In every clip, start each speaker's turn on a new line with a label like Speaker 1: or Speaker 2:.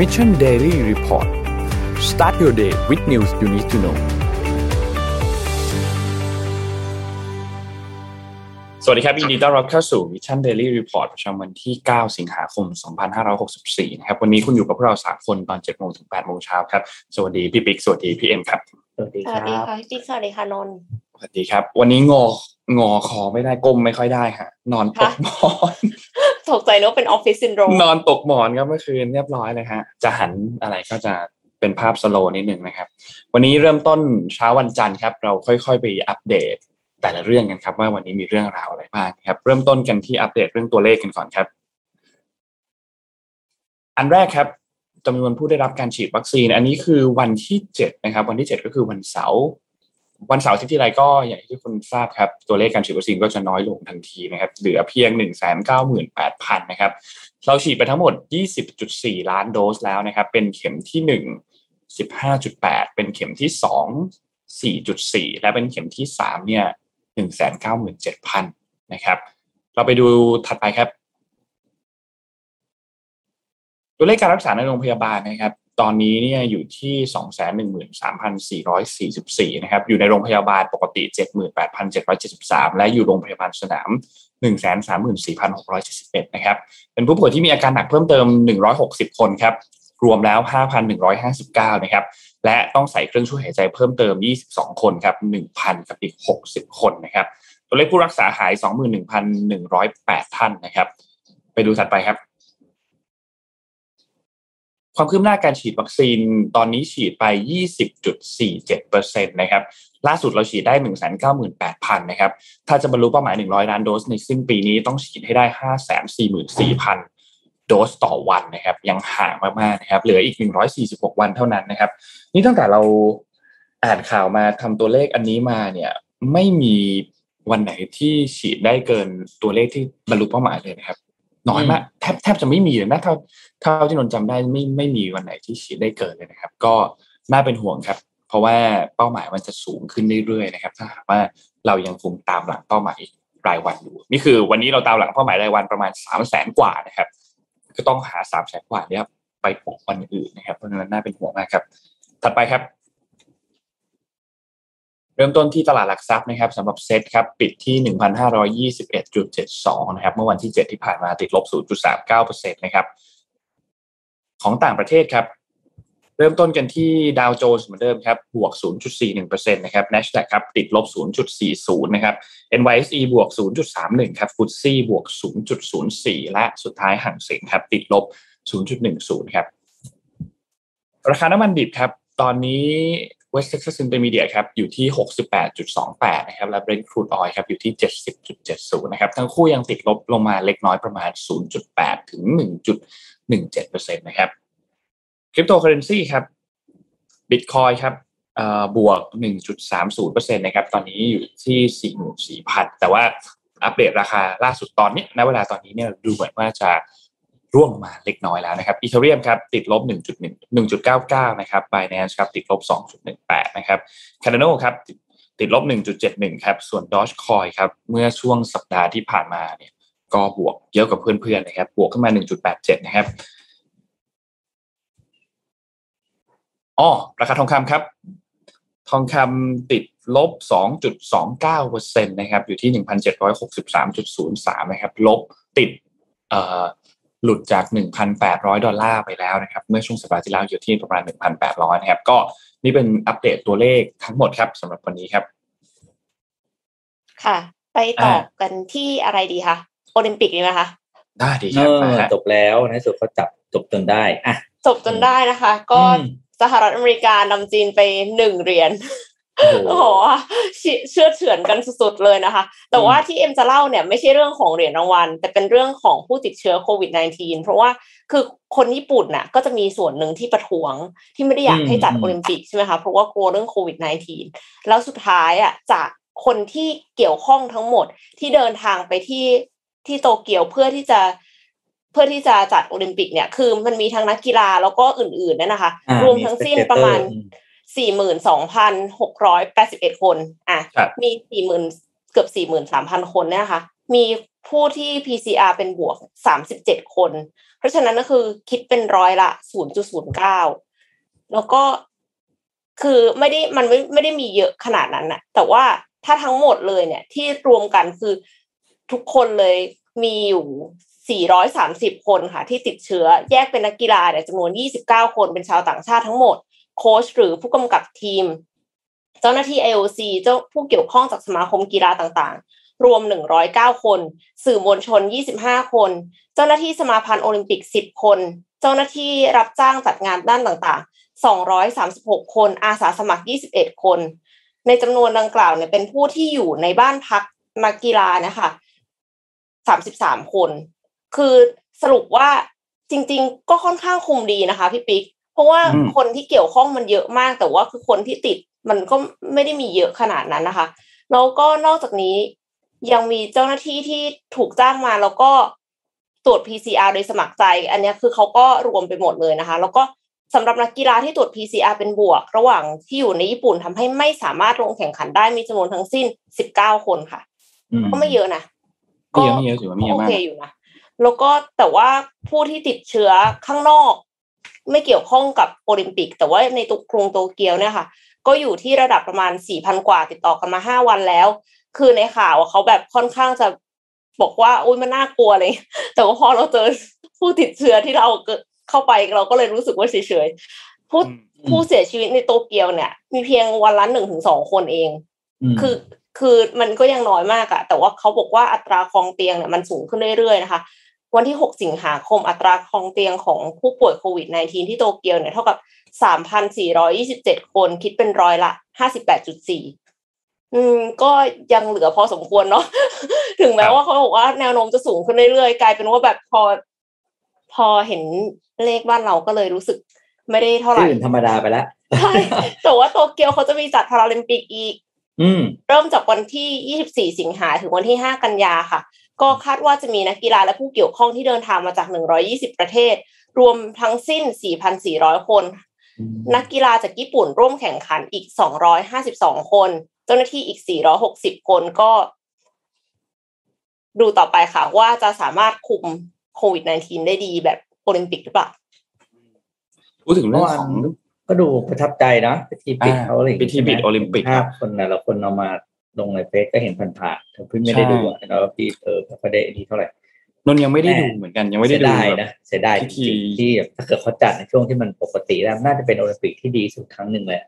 Speaker 1: Mission Daily Report start your day with news you need to know
Speaker 2: สวัสดีครับยินดีต้อนรับเข้าสู่ Mission Daily Report ประจำวันที่ 9 สิงหาคม 2564 นะครับ วันนี้คุณอยู่กับพวกเรา3คนตอน 7 โมงถึง 8 โมงเช้าครับ สวัสดีพี่ปิ๊ก สวัสดีพี่เอ็มครับ
Speaker 3: สวัสดี
Speaker 4: ส
Speaker 3: ค
Speaker 4: วัส
Speaker 3: รั
Speaker 4: ดี
Speaker 3: บ
Speaker 4: ค่ะพี่ปิ๊กสวัสดีค่ะนนท์
Speaker 2: สวัสดีครับ วันนี้งองอคอไม่ได้ก้มไม่ค่อยได้ฮะนอนตกหมอน
Speaker 4: ตกใจนึกว่าเป็นออฟฟิศซินโดรม
Speaker 2: นอนตกหมอนครับเมื่อคืนเรียบร้อยเลยฮะจะหันอะไรก็จะเป็นภาพ slow นิดหนึ่งนะครับ วันนี้เริ่มต้นเช้าวันจันทร์ครับ เราค่อยๆไปอัปเดตแต่ละเรื่องกันครับ ว่าวันนี้มีเรื่องราวอะไรบ้างครับ เริ่มต้นกันที่อัปเดตเรื่องตัวเลขกันก่อนครับ อันแรกครับจำนวนผู้ได้รับการฉีดวัคซีน อันนี้คือวันที่เจ็ดนะครับ วันที่เจ็ดก็คือวันเสาร์ วันเสาร์ที่ที่ไรก็อย่างที่คุณทราบครับ ตัวเลขการฉีดวัคซีนก็จะน้อยลงทันทีนะครับ เหลือเพียงหนึ่งแสนเก้าหมื่นแปดพันนะครับ เราฉีดไปทั้งหมด 20.4 ล้านโดสแล้วนะครับ เป็นเข็มที่ 1 15.8 เป็นเข็มที่ 2 4.4 และเป็นเข็มที่ 3 เนี่ย 197,000 นะครับ เราไปดูถัดไปครับ ตัวเลขการรักษาในโรงพยาบาลนะครับ ตอนนี้เนี่ยอยู่ที่ 213,444 นะครับ อยู่ในโรงพยาบาลปกติ 78,773 และอยู่โรงพยาบาลสนาม 134,671 นะครับ เป็นผู้ป่วยที่มีอาการหนักเพิ่มเติม 160 คนครับ รวมแล้ว 5,159 นะครับ และต้องใส่เครื่องช่วยหายใจเพิ่มเติม 22 คนครับ 1,000 กับอีก 60 คนนะครับ ตัวเลขผู้รักษาหาย 21,108 ท่านนะครับ ไปดูถัดไปครับ ความคืบหน้าการฉีดวัคซีนตอนนี้ฉีดไป 20.47%นะครับล่าสุดเราฉีดได้ 198,000 นะครับ ถ้าจะบรรลุเป้าหมาย 100 ล้านโดสในสิ้นปีนี้ต้องฉีดให้ได้ 544,000 โดสต่อวันนะครับ ยังห่างมากๆนะครับ เหลืออีก 146 วันเท่านั้นนะครับ นี่ตั้งแต่เราอ่านข่าวมาทำตัวเลขอันนี้มาเนี่ยไม่มีวันไหนที่ฉีดได้เกินตัวเลขที่บรรลุเป้าหมายเลยนะครับ น้อยมากแทบแทบจะไม่มีเลยนะเท่าเท่าที่นนท์จำได้ไม่ไม่มีวันไหนที่ฉีดได้เกินเลยนะครับ ก็น่าเป็นห่วงครับ เพราะว่าเป้าหมายมันจะสูงขึ้นเรื่อยๆนะครับ ถ้าหากว่าเรายังคงตามหลังเป้าหมายรายวันอยู่นี่คือวันนี้เราตามหลังเป้าหมายรายวันประมาณสามแสนกว่านะครับ ก็ต้องหาสามแสนกว่าเนี้ไปปกวันอื่นนะครับเพราะฉะนั้นน่าเป็นห่วงมากครับ ถัดไปครับ เริ่มต้นที่ตลาดหลักทรัพย์นะครับสำหรับเซ็ตครับปิดที่ 1,521.72 นะครับเมื่อวันที่ 7 ที่ผ่านมาติดลบ 0.39%นะครับของต่างประเทศครับ เริ่มต้นกันที่ดาวโจนส์เหมือนเดิมครับบวก 0.41%นะครับ NASDAQ ครับติดลบ 0.40 นะครับ NYSE บวก 0.31 ครับฟุตซี่บวก 0.04 และสุดท้ายห่างเสียงครับติดลบ 0.10 ครับ ราคาน้ำมันดิบครับ ตอนนี้ West Texas Intermediate ครับอยู่ที่ 68.28 นะครับ และ Brent crude oil ครับอยู่ที่ 70.70 นะครับ ทั้งคู่ยังติดลบลงมาเล็กน้อยประมาณ 0.8 ถึง 1.17%นะครับ คริปโตเคอเรนซีครับ Bitcoin ครับบวก 1.30%นะครับ ตอนนี้อยู่ที่ 44,000 แต่ว่าอัปเดตราคาล่าสุดตอนนี้ ณ เวลาตอนนี้เนี่ยดูเหมือนว่าจะ ร่วงลงมาเล็กน้อยแล้วนะครับ Ethereum ครับติดลบ 1.1 1.99 นะครับ Binance ครับติดลบ 2.18 นะครับ Cardano ครับติดลบ 1.71 ครับ ส่วน Dogecoin ครับเมื่อช่วงสัปดาห์ที่ผ่านมาเนี่ยก็บวกเยอะกว่าเพื่อนๆนะครับ บวกขึ้นมา 1.87 นะครับอ๋อราคาทองคำครับ ทองคำติดลบ 2.29%นะครับ อยู่ที่ 1,763.03 นะครับ ลบติดเอ่อ หลุดจาก 1,800 ดอลลาร์ไปแล้วนะครับ เมื่อช่วงสัปดาห์ที่แล้วอยู่ที่ประมาณ 1,800นะครับ ก็นี่เป็นอัปเดตตัวเลขทั้งหมดครับสำหรับวันนี้ครับ
Speaker 4: ค่ะ ไปต่อกันที่อะไรดีคะโอลิมปิกดีไหมคะ
Speaker 2: ได้ดีครับ
Speaker 3: เออจบแล้วในที่สุดก็จับจบจนได้อะ
Speaker 4: จบจนได้นะคะ ก็
Speaker 3: อืม
Speaker 4: สหรัฐอเมริกานำจีนไปหนึ่งเหรียญ
Speaker 3: โอ้โห
Speaker 4: โอ้โหเชื่อเฉือนกันสุดๆเลยนะคะ แต่ว่าที่เอ็มจะเล่าเนี่ยไม่ใช่เรื่องของเหรียญรางวัล แต่เป็นเรื่องของผู้ติดเชื้อโควิด -19 เพราะว่าคือคนญี่ปุ่นน่ะก็จะมีส่วนหนึ่งที่ประท้วงที่ไม่ได้อยากให้จัดโอลิมปิกใช่ไหมคะเพราะว่ากลัวเรื่องโควิด -19 แล้วสุดท้ายอะจากคนที่เกี่ยวข้องทั้งหมดที่เดินทางไปที่ที่โตเกียวเพื่อที่จะเพื่อที่จะจัดโอลิมปิกเนี่ยคือมันมีทั้งนักกีฬาแล้วก็อื่นๆเนี่ยนะคะ
Speaker 3: อ่าร
Speaker 4: วมทั้งสิ้น
Speaker 3: มี spectator
Speaker 4: ประมาณ
Speaker 3: อืม
Speaker 4: สี่หมื่นสองพันหกร้อยแปดสิบเอ็ดคนอะ
Speaker 2: ครับ
Speaker 4: มีสี่หมื่นเกือบสี่หมื่นสามพันคนเนี่ยนะคะมีผู้ที่ PCR เป็นบวก37คน เพราะฉะนั้นก็คือคิดเป็นร้อยละ0.09แล้วก็คือไม่ได้มันไม่ไม่ได้มีเยอะขนาดนั้นนะแต่ว่าถ้าทั้งหมดเลยเนี่ยที่รวมกันคือทุกคนเลยมีอยู่ 430 คนค่ะ ที่ติดเชื้อแยกเป็นนักกีฬาเนี่ยจำนวน 29 คนเป็นชาวต่างชาติทั้งหมด โค้ชหรือผู้กำกับทีม เจ้าหน้าที่ IOC เจ้าผู้เกี่ยวข้องจากสมาคมกีฬาต่างๆ รวม 109 คน สื่อมวลชน 25 คน เจ้าหน้าที่สมาพันธ์โอลิมปิก 10 คน เจ้าหน้าที่รับจ้างจัดงานด้านต่างๆ 236 คน อาสาสมัคร 21 คน ในจำนวนดังกล่าวเนี่ยเป็นผู้ที่อยู่ในบ้านพักนักกีฬานะคะ33 คน คือสรุปว่าจริง ๆ ก็ค่อนข้างคุมดีนะคะพี่ปิ๊ก เพราะว่า
Speaker 2: อืม
Speaker 4: คนที่เกี่ยวข้องมันเยอะมาก แต่ว่าคือคนที่ติดมันก็ไม่ได้มีเยอะขนาดนั้นนะคะ แล้วก็นอกจากนี้ยังมีเจ้าหน้าที่ที่ถูกจ้างมาแล้วก็ตรวจ PCR โดยสมัครใจ อันเนี้ยคือเขาก็รวมไปหมดเลยนะคะ แล้วก็สำหรับนักกีฬาที่ตรวจ PCR เป็นบวก ระหว่างที่อยู่ในญี่ปุ่นทำให้ไม่สามารถลงแข่งขันได้มีจำนวนทั้งสิ้น 19 คนค่ะ
Speaker 3: อืม
Speaker 4: ก็ไม่เยอะนะ
Speaker 2: ไม่เยอะไม่เยอะถือว่าไม่เย
Speaker 4: โอ
Speaker 2: อะมาก
Speaker 4: เคอยู่นะแล้วก็แต่ว่าผู้ที่ติดเชื้อข้างนอก ไม่เกี่ยวข้องกับโอลิมปิก แต่ว่าในตุกรุงโตเกียวเนี่ยค่ะ ก็อยู่ที่ระดับประมาณสี่พันกว่าติดต่อกันมาห้าวันแล้ว คือในข่าวอะเขาแบบค่อนข้างจะบอกว่าอุ้ยมันน่ากลัวเลย แต่ว่าพอเราเจอผู้ติดเชื้อที่เราเกิดเข้าไปเราก็เลยรู้สึกว่าเฉยๆผู้
Speaker 2: อืม
Speaker 4: ผู้เสียชีวิตในโตเกียวเนี่ย มีเพียงวันละหนึ่งถึงสองคนเอง
Speaker 3: ม
Speaker 4: คือคือมันก็ยังน้อยมากอะแต่ว่าเขาบอกว่าอัตราครองเตียงเนี่ยมันสูงขึ้นเรื่อยๆนะคะ วันที่ 6 สิงหาคมอัตราครองเตียงของผู้ป่วยโควิด -19 ที่โตเกียวเนี่ยเท่ากับ 3,427 คนคิดเป็นร้อยละ 58.4 อืม ก็ยังเหลือพอสมควรเนาะถึงแม้ว่าเขาบอกว่าแนวโน้มจะสูงขึ้นเรื่อยๆ กลายเป็นว่าแบบพอ พอเห็นเลขบ้านเราก็เลยรู้สึกไม่ได้เท่าไหร่
Speaker 3: ที่อื่นธรรมดาไปแล้ว
Speaker 4: ใช่แต่ว่าโตเกียวเขาจะมีจัดพาราลิมปิกอีก
Speaker 3: อืม
Speaker 4: เริ่มจากวันที่ 24 สิงหาถึงวันที่ 5 กันยาค่ะ ก็คาดว่าจะมีนักกีฬาและผู้เกี่ยวข้องที่เดินทางมาจาก 120 ประเทศ รวมทั้งสิ้น 4,400 คน นักกีฬาจากญี่ปุ่นร่วมแข่งขันอีก 252 คน เจ้าหน้าที่อีก 460 คนก็ ดูต่อไปค่ะ ว่าจะสามารถคุมโควิด -19 ได้ดีแบบโอลิมปิกหรือเปล่า
Speaker 2: พูดถึงเรื่องของ
Speaker 3: ก็ดูประทับใจนะพิธีปิด
Speaker 2: อ่า
Speaker 3: เขาอะไรอย่าง
Speaker 2: พิธีปิด
Speaker 3: ใช่ไห
Speaker 2: โอลิมปิก
Speaker 3: ภา
Speaker 2: ครั
Speaker 3: พ
Speaker 2: บ
Speaker 3: คนแต่ละคนเอามา ลงในเฟซก็เห็นผ่านๆแต่พี่ไม่ได้ดูอะแล้วพี่เออไม่ค่อยได้ดีเท่าไหร่
Speaker 2: นนท์ยังไม่ได้
Speaker 3: แม่
Speaker 2: ดูเหมือนกันยังไม่ได้
Speaker 3: เสีย
Speaker 2: ดู
Speaker 3: ดาย
Speaker 2: แบบ
Speaker 3: นะ เสียดาย
Speaker 2: พิ
Speaker 3: จ
Speaker 2: ธี
Speaker 3: ริงๆที่แบบถ้าเกิดเขาจัดในช่วงที่มันปกติแล้วน่าจะเป็นโอลิมปิกที่ดีสุดครั้งหนึ่งเลย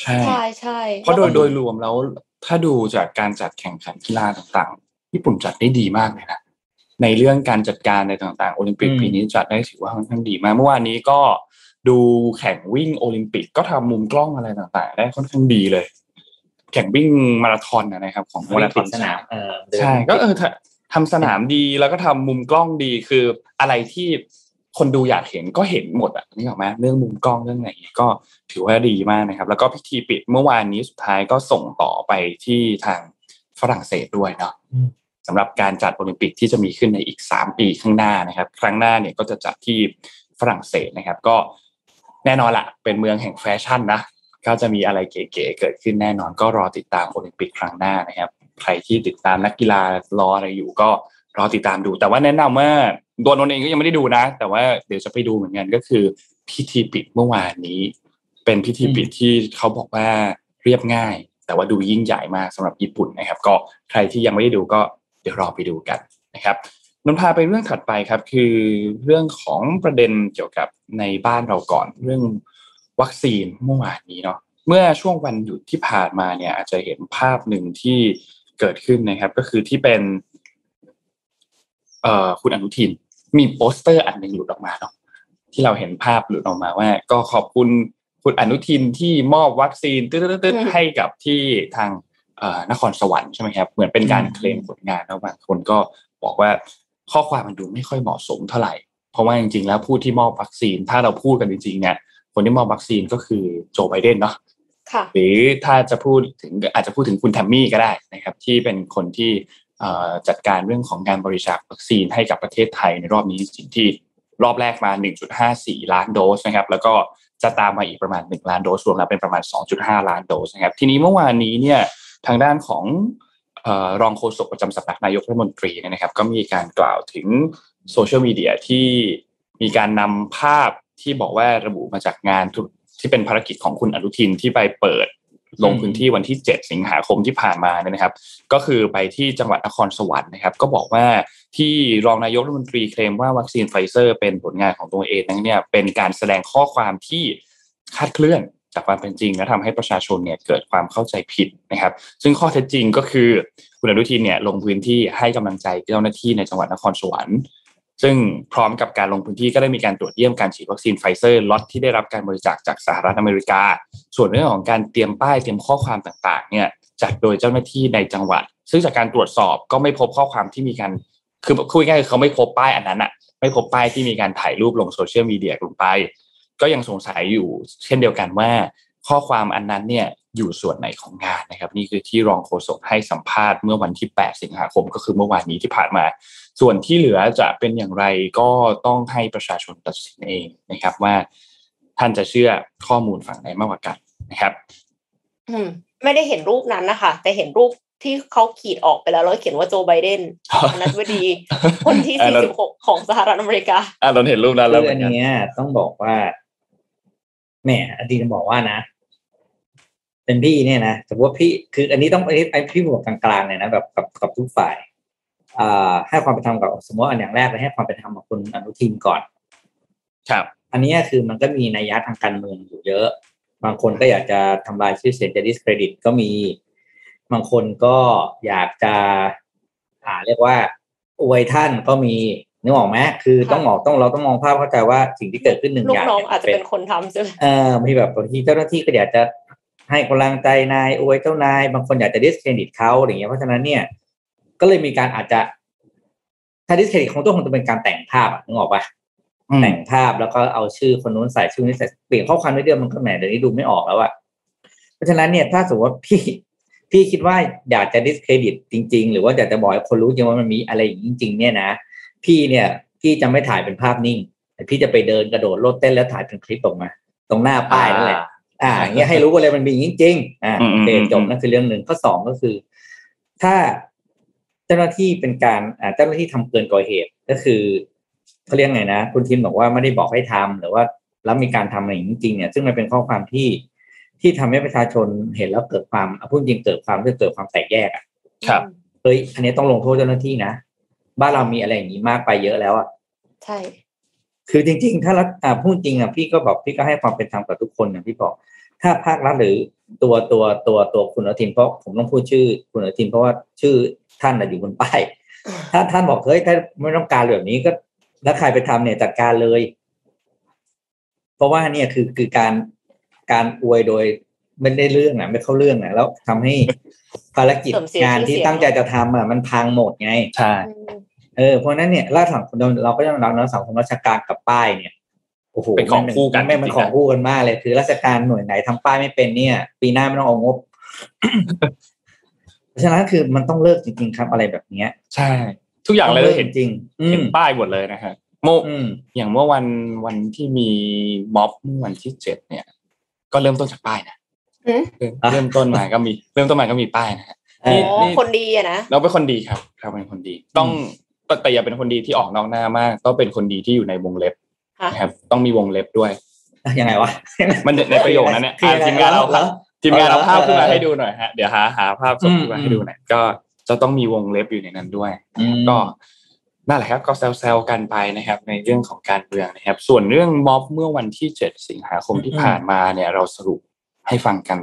Speaker 2: ใช่
Speaker 4: ใช่ใช่
Speaker 2: เพราะโดย
Speaker 4: แล้วก็
Speaker 2: โดยรวมแล้ว ถ้าดูจากการจัดแข่งขันกีฬาต่างๆ ญี่ปุ่นจัดได้ดีมากเลยนะในเรื่องการจัดการในต่างๆ โอลิมปิก
Speaker 3: อืม
Speaker 2: ปีนี้จัดได้ถือว่าค่อนข้างดีมากเมื่อวานนี้ก็ดูแข่งวิ่งโอลิมปิกก็ทำมุมกล้องอะไรต่างๆ ได้ค่อนข้างดีเลย แข่งวิ่งมาราธอนนะครับ ของ
Speaker 3: วิ่
Speaker 2: มางราธ
Speaker 3: ปิ
Speaker 2: อน
Speaker 3: ดสนามเออเดิน
Speaker 2: ใช่ก็เออถ้าทำสนามดีแล้วก็ทำมุมกล้องดีคืออะไรที่คนดูอยากเห็นก็เห็นหมดอะนึกออกไหมเรื่องมุมกล้องเรื่องไหนก็ถือว่าดีมากนะครับ แล้วก็พิธีปิดเมื่อวานนี้สุดท้ายก็ส่งต่อไปที่ทางฝรั่งเศสด้วยเนาะ
Speaker 3: อืม
Speaker 2: สำหรับการจัดโอลิมปิกที่จะมีขึ้นในอีกสามปีข้างหน้านะครับ ครั้งหน้าเนี่ยก็จะจัดที่ฝรั่งเศสนะครับ ก็แน่นอนละเป็นเมืองแห่งแฟชั่นนะ ก็จะมีอะไรเก๋ๆเกิดขึ้นแน่นอนก็รอติดตามโอลิมปิกครั้งหน้านะครับ ใครที่ติดตามนักกีฬารออะไรอยู่ก็รอติดตามดู แต่ว่าแนะนำว่าตัวนนท์เองก็ยังไม่ได้ดูนะ แต่ว่าเดี๋ยวจะไปดูเหมือนกันก็คือพิธีปิดเมื่อวานนี้ เป็นพิธีปิดที่เขาบอกว่าเรียบง่าย แต่ว่าดูยิ่งใหญ่มากสำหรับญี่ปุ่นนะครับ ก็ใครที่ยังไม่ได้ดูก็เดี๋ยวรอไปดูกันนะครับนนท์พาไปเรื่องถัดไปครับ คือเรื่องของประเด็นเกี่ยวกับในบ้านเราก่อนเรื่อง วัคซีนเมื่อวานนี้เนาะเมื่อช่วงวันหยุดที่ผ่านมาเนี่ยอาจจะเห็นภาพหนึ่งที่เกิดขึ้นนะครับ ก็คือที่เป็นเอ่อคุณอนุทิน มีโปสเตอร์อันหนึ่งหลุดออกมาเนาะที่เราเห็นภาพหลุดออกมาว่า ก็ขอบคุณคุณอนุทินที่มอบวัคซีนตึ๊ดๆๆให้กับที่ทางเอ่อนครสวรรค์ใช่ไหมครับเหมือนเป็นการเคลมผลงานแล้วบางคนก็บอกว่าข้อความมันดูไม่ค่อยเหมาะสมเท่าไหร่ เพราะว่าจริงๆแล้วผู้ที่มอบวัคซีน ถ้าเราพูดกันจริงๆเนี่ย คนที่มอบวัคซีนก็คือโจไบเดนเนาะ
Speaker 4: ค่ะ
Speaker 2: หรือถ้าจะพูดถึงอาจจะพูดถึงคุณแทมมี่ก็ได้นะครับ ที่เป็นคนที่เอ่อจัดการเรื่องของการบริจาควัคซีนให้กับประเทศไทยในรอบนี้สิ่งที่รอบแรกมา 1.54 ล้านโดสนะครับ แล้วก็จะตามมาอีกประมาณ 1 ล้านโดสรวมแล้วเป็นประมาณ 2.5 ล้านโดสนะครับ ทีนี้เมื่อวานนี้เนี่ยทางด้านของเอ่อรองโฆษกประจำสำนักนายกรัฐมนตรีเนี่ยนะครับ ก็มีการกล่าวถึงโซเชียลมีเดียที่มีการนำภาพ ที่บอกว่าระบุมาจากงานที่เป็นภารกิจของคุณอนุทินที่ไปเปิดลงพื้นที่วันที่ 7 สิงหาคมที่ผ่านมาเนี่ยนะครับ ก็คือไปที่จังหวัดนครสวรรค์นะครับ ก็บอกว่าที่รองนายกรัฐมนตรีเคลมว่าวัคซีนไฟเซอร์เป็นผลงานของตัวเองนั้นเนี่ยเป็นการแสดงข้อความที่คาดเคลื่อนจากความเป็นจริงและทำให้ประชาชนเนี่ยเกิดความเข้าใจผิดนะครับ ซึ่งข้อเท็จจริงก็คือคุณอนุทินเนี่ยลงพื้นที่ให้กำลังใจเจ้าหน้าที่ในจังหวัดนครสวรรค์ ซึ่งพร้อมกับการลงพื้นที่ก็ได้มีการตรวจเยี่ยมการฉีดวัคซีนไฟเซอร์ล็อตที่ได้รับการบริจาคจากสหรัฐอเมริกา ส่วนเรื่องของการเตรียมป้ายเตรียมข้อความต่างๆเนี่ยจัดโดยเจ้าหน้าที่ในจังหวัด ซึ่งจากการตรวจสอบก็ไม่พบข้อความที่มีการคือคุยง่ายๆคือเขาไม่พบป้ายอันนั้นอะไม่พบป้ายที่มีการถ่ายรูปลงโซเชียลมีเดียลงไป ก็ยังสงสัยอยู่ เช่นเดียวกันว่าข้อความอันนั้นเนี่ย อยู่ส่วนไหนของงานนะครับ นี่คือที่รองโฆษกให้สัมภาษณ์เมื่อวันที่ 8 สิงหาคมก็คือเมื่อวานนี้ที่ผ่านมา ส่วนที่เหลือจะเป็นอย่างไรก็ต้องให้ประชาชนตัดสินเองนะครับว่าท่านจะเชื่อข้อมูลฝั่งไหนมากกว่ากันนะครับ
Speaker 4: อืม ไม่ได้เห็นรูปนั้นนะคะ แต่เห็นรูปที่เขาขีดออกไปแล้วแล้วเขียนว่าโจไบเดนประธานาธิบดี คนที่
Speaker 2: อ่าแล้ว
Speaker 4: 46 ของสหรัฐอเมริกา
Speaker 2: อะเราเห็นรูปนั้นแล้ว
Speaker 3: คือ
Speaker 2: เหมื
Speaker 3: อั
Speaker 2: อนนกัน
Speaker 3: เนี้ยต้องบอกว่าแหมอดีตบอกว่านะ เป็นพี่เนี่ยนะสมมติว่าพี่คืออันนี้ต้องอันนี้ไอพี่บอกกลางๆเลยนะแบบกับกับทุกฝ่ายอ่าให้ความเป็นธรรมกับสมมติว่าอันอย่างแรกเลยให้ความเป็นธรรมกับคุณอนุทินก่อน
Speaker 2: ครับ
Speaker 3: อันเนี้ยคือมันก็มีนัยยะทางการเมืองอยู่เยอะ บางคนก็อยากจะทำลายชื่อเสียงจะดิสเครดิตก็มี บางคนก็อยากจะอ่าเรียกว่าอวยท่านก็มีนึกออกไหมคือ
Speaker 4: ค่ะ
Speaker 3: ต้องออกต้องเราต้องมองภาพเข้าใจว่าสิ่งที่เกิดขึ้นหนึ่ง
Speaker 4: ลู
Speaker 3: อกย่าง
Speaker 4: น้อง
Speaker 3: เนี่ย
Speaker 4: อาจจะเป็นคนทำใช่ไหม
Speaker 3: เออมีแบบบางทีเจ้าหน้าที่ก็อยากจะ ให้กำลังใจนายอวยเจ้านาย บางคนอยากจะดิสเครดิตเขาอย่างเงี้ยเพราะฉะนั้นเนี่ยก็เลยมีการอาจจะถ้าดิสเครดิตของตัวคงจะเป็นการแต่งภาพอะนึกออกปะ
Speaker 2: อืม
Speaker 3: แต่งภาพแล้วก็เอาชื่อคนนู้นใส่ชื่อนี้ใส่เปลี่ยนข้อความนิดเดียวมันก็แหมเดี๋ยวนี้ดูไม่ออกแล้วอะเพราะฉะนั้นเนี่ยถ้าสมมติว่าพี่พี่คิดว่าอยากจะดิสเครดิตจริง ๆ หรือว่าอยากจะบอกให้คนรู้จริงว่ามันมีอะไรอย่างนี้จริง ๆ เนี่ยนะพี่เนี่ยพี่จะไม่ถ่ายเป็นภาพนิ่ง แต่พี่จะไปเดินกระโดดโลดเต้นแล้วถ่ายเป็นคลิปออกมา ตรงหน้าป้ายนั่นแหละ อ่าอย่างเงี้ยให้รู้ว่าเลยมันมีอย่างนี้จริงๆอ่า
Speaker 2: อืม
Speaker 3: โอเค
Speaker 2: อืม
Speaker 3: จบ
Speaker 2: อืม
Speaker 3: นั่นคือเรื่องหนึ่งข้อสองก็คือ ถ้าเจ้าหน้าที่เป็นการอ่าเจ้าหน้าที่ทำเกินกว่าเหตุก็คือเขาเรียกไงนะ คุณทิมบอกว่าไม่ได้บอกให้ทำหรือว่าแล้วมีการทำอะไรอย่างนี้จริงเนี่ยซึ่งมันเป็นข้อความที่ที่ทำให้ประชาชนเห็นแล้วเกิดความอะพูดจริงเกิดความที่เกิดความแตกแยกอะ
Speaker 2: ครับ
Speaker 3: เฮ้ยอันนี้ต้องลงโทษเจ้าหน้าที่นะบ้านเรามีอะไรอย่างนี้มากไปเยอะแล้วอะ
Speaker 4: ใช่
Speaker 3: คือจริง ๆ ถ้ารัฐอ่าพูดจริงอะพี่ก็บอกพี่ก็ให้ความเป็นธรรมกับทุกคนอย่างที่บอกถ้าภาครัฐหรือตัวตัวตัวตัวคุณอนุทินเพราะผมต้องพูดชื่อคุณอนุทินเพราะว่าชื่อท่านน่ะอยู่บนป้ายถ้าท่านบอกเฮ้ยถ้าไม่ต้องการแบบนี้ก็แล้วใครไปทำเนี่ยจัดการเลย เพราะว่าเนี่ยคือคือการการอวยโดยไม่ได้เรื่องอะไม่เข้าเรื่องอะแล้วทำให้ภารกิจ
Speaker 4: เสริมเสีย
Speaker 3: งาน
Speaker 4: ชื่อ
Speaker 3: ที่
Speaker 4: เสียง
Speaker 3: ตั้งใจจะทำอะมันพังหมดไง
Speaker 2: ใช่
Speaker 4: อืม
Speaker 3: เออเพราะฉะนั้นเนี่ยล่าสังคมเราก็ยังรักนะสังคมราชการกับป้ายเนี่ยโอ้โห
Speaker 2: เป็นของคู่กัน
Speaker 3: แม่งมัน
Speaker 2: จริงๆ
Speaker 3: ของคู่กันมากเลย คือราชการหน่วยไหนทำป้ายไม่เป็นเนี่ย ปีหน้าไม่ต้องเอางบเพราะฉะนั้นคือมันต้องเลิกจริง ๆ ครับอะไรแบบเนี้ย
Speaker 2: ใช่ ทุกอย่างเลย
Speaker 3: ต้
Speaker 2: เรา
Speaker 3: ลิก
Speaker 2: เห็น
Speaker 3: จริงอื
Speaker 2: เห็น
Speaker 3: ม
Speaker 2: ป้ายหมดเลยนะฮะเมื่อ
Speaker 3: อืม
Speaker 2: อย่างเมื่อวันวันที่มีม็อบเมื่อวันที่เจ็ดเนี่ย ก็เริ่มต้นจากป้ายนะ
Speaker 4: อืม
Speaker 2: เริ่มเริ่มต้นมาก็มี เริ่มต้นมาก็มีป้ายนะฮะ
Speaker 3: เออ
Speaker 4: อ๋อคนดีอะนะ
Speaker 2: เราเป็นคนดีครับเราเป็นคนดี ต้อง แต่แต่อย่าเป็นคนดีที่ออกนอกหน้ามากต้องเป็นคนดีที่อยู่ในวงเล็บ
Speaker 4: ค่ะ
Speaker 2: นะครับ ต้องมีวงเล็บด้วย
Speaker 3: ยังไงวะ
Speaker 2: มันในประโยคนั้นเนี่ย
Speaker 3: คือ
Speaker 2: อะ
Speaker 3: ยังไง
Speaker 2: ทีมงานเรา
Speaker 3: เหรอ
Speaker 2: ทีมงานเรา
Speaker 3: เหรอ
Speaker 2: ภาพขึ้นมา
Speaker 3: เออ
Speaker 2: ให้ดูหน่อยฮะเดี๋ยวหาหาภาพส่ง
Speaker 3: อืม
Speaker 2: ขึ้นมาให้ดูหน่อยก็จะต้องมีวงเล็บอยู่ในนั้นด้วย
Speaker 3: อืม
Speaker 2: ก็นั่นแหละครับก็แซวๆกันไปนะครับ ในเรื่องของการเมืองนะครับ ส่วนเรื่องม็อบเมื่อวันที่ 7 สิงหาคมที่ผ่านมาเนี่ยเราสรุป ให้ฟังกัน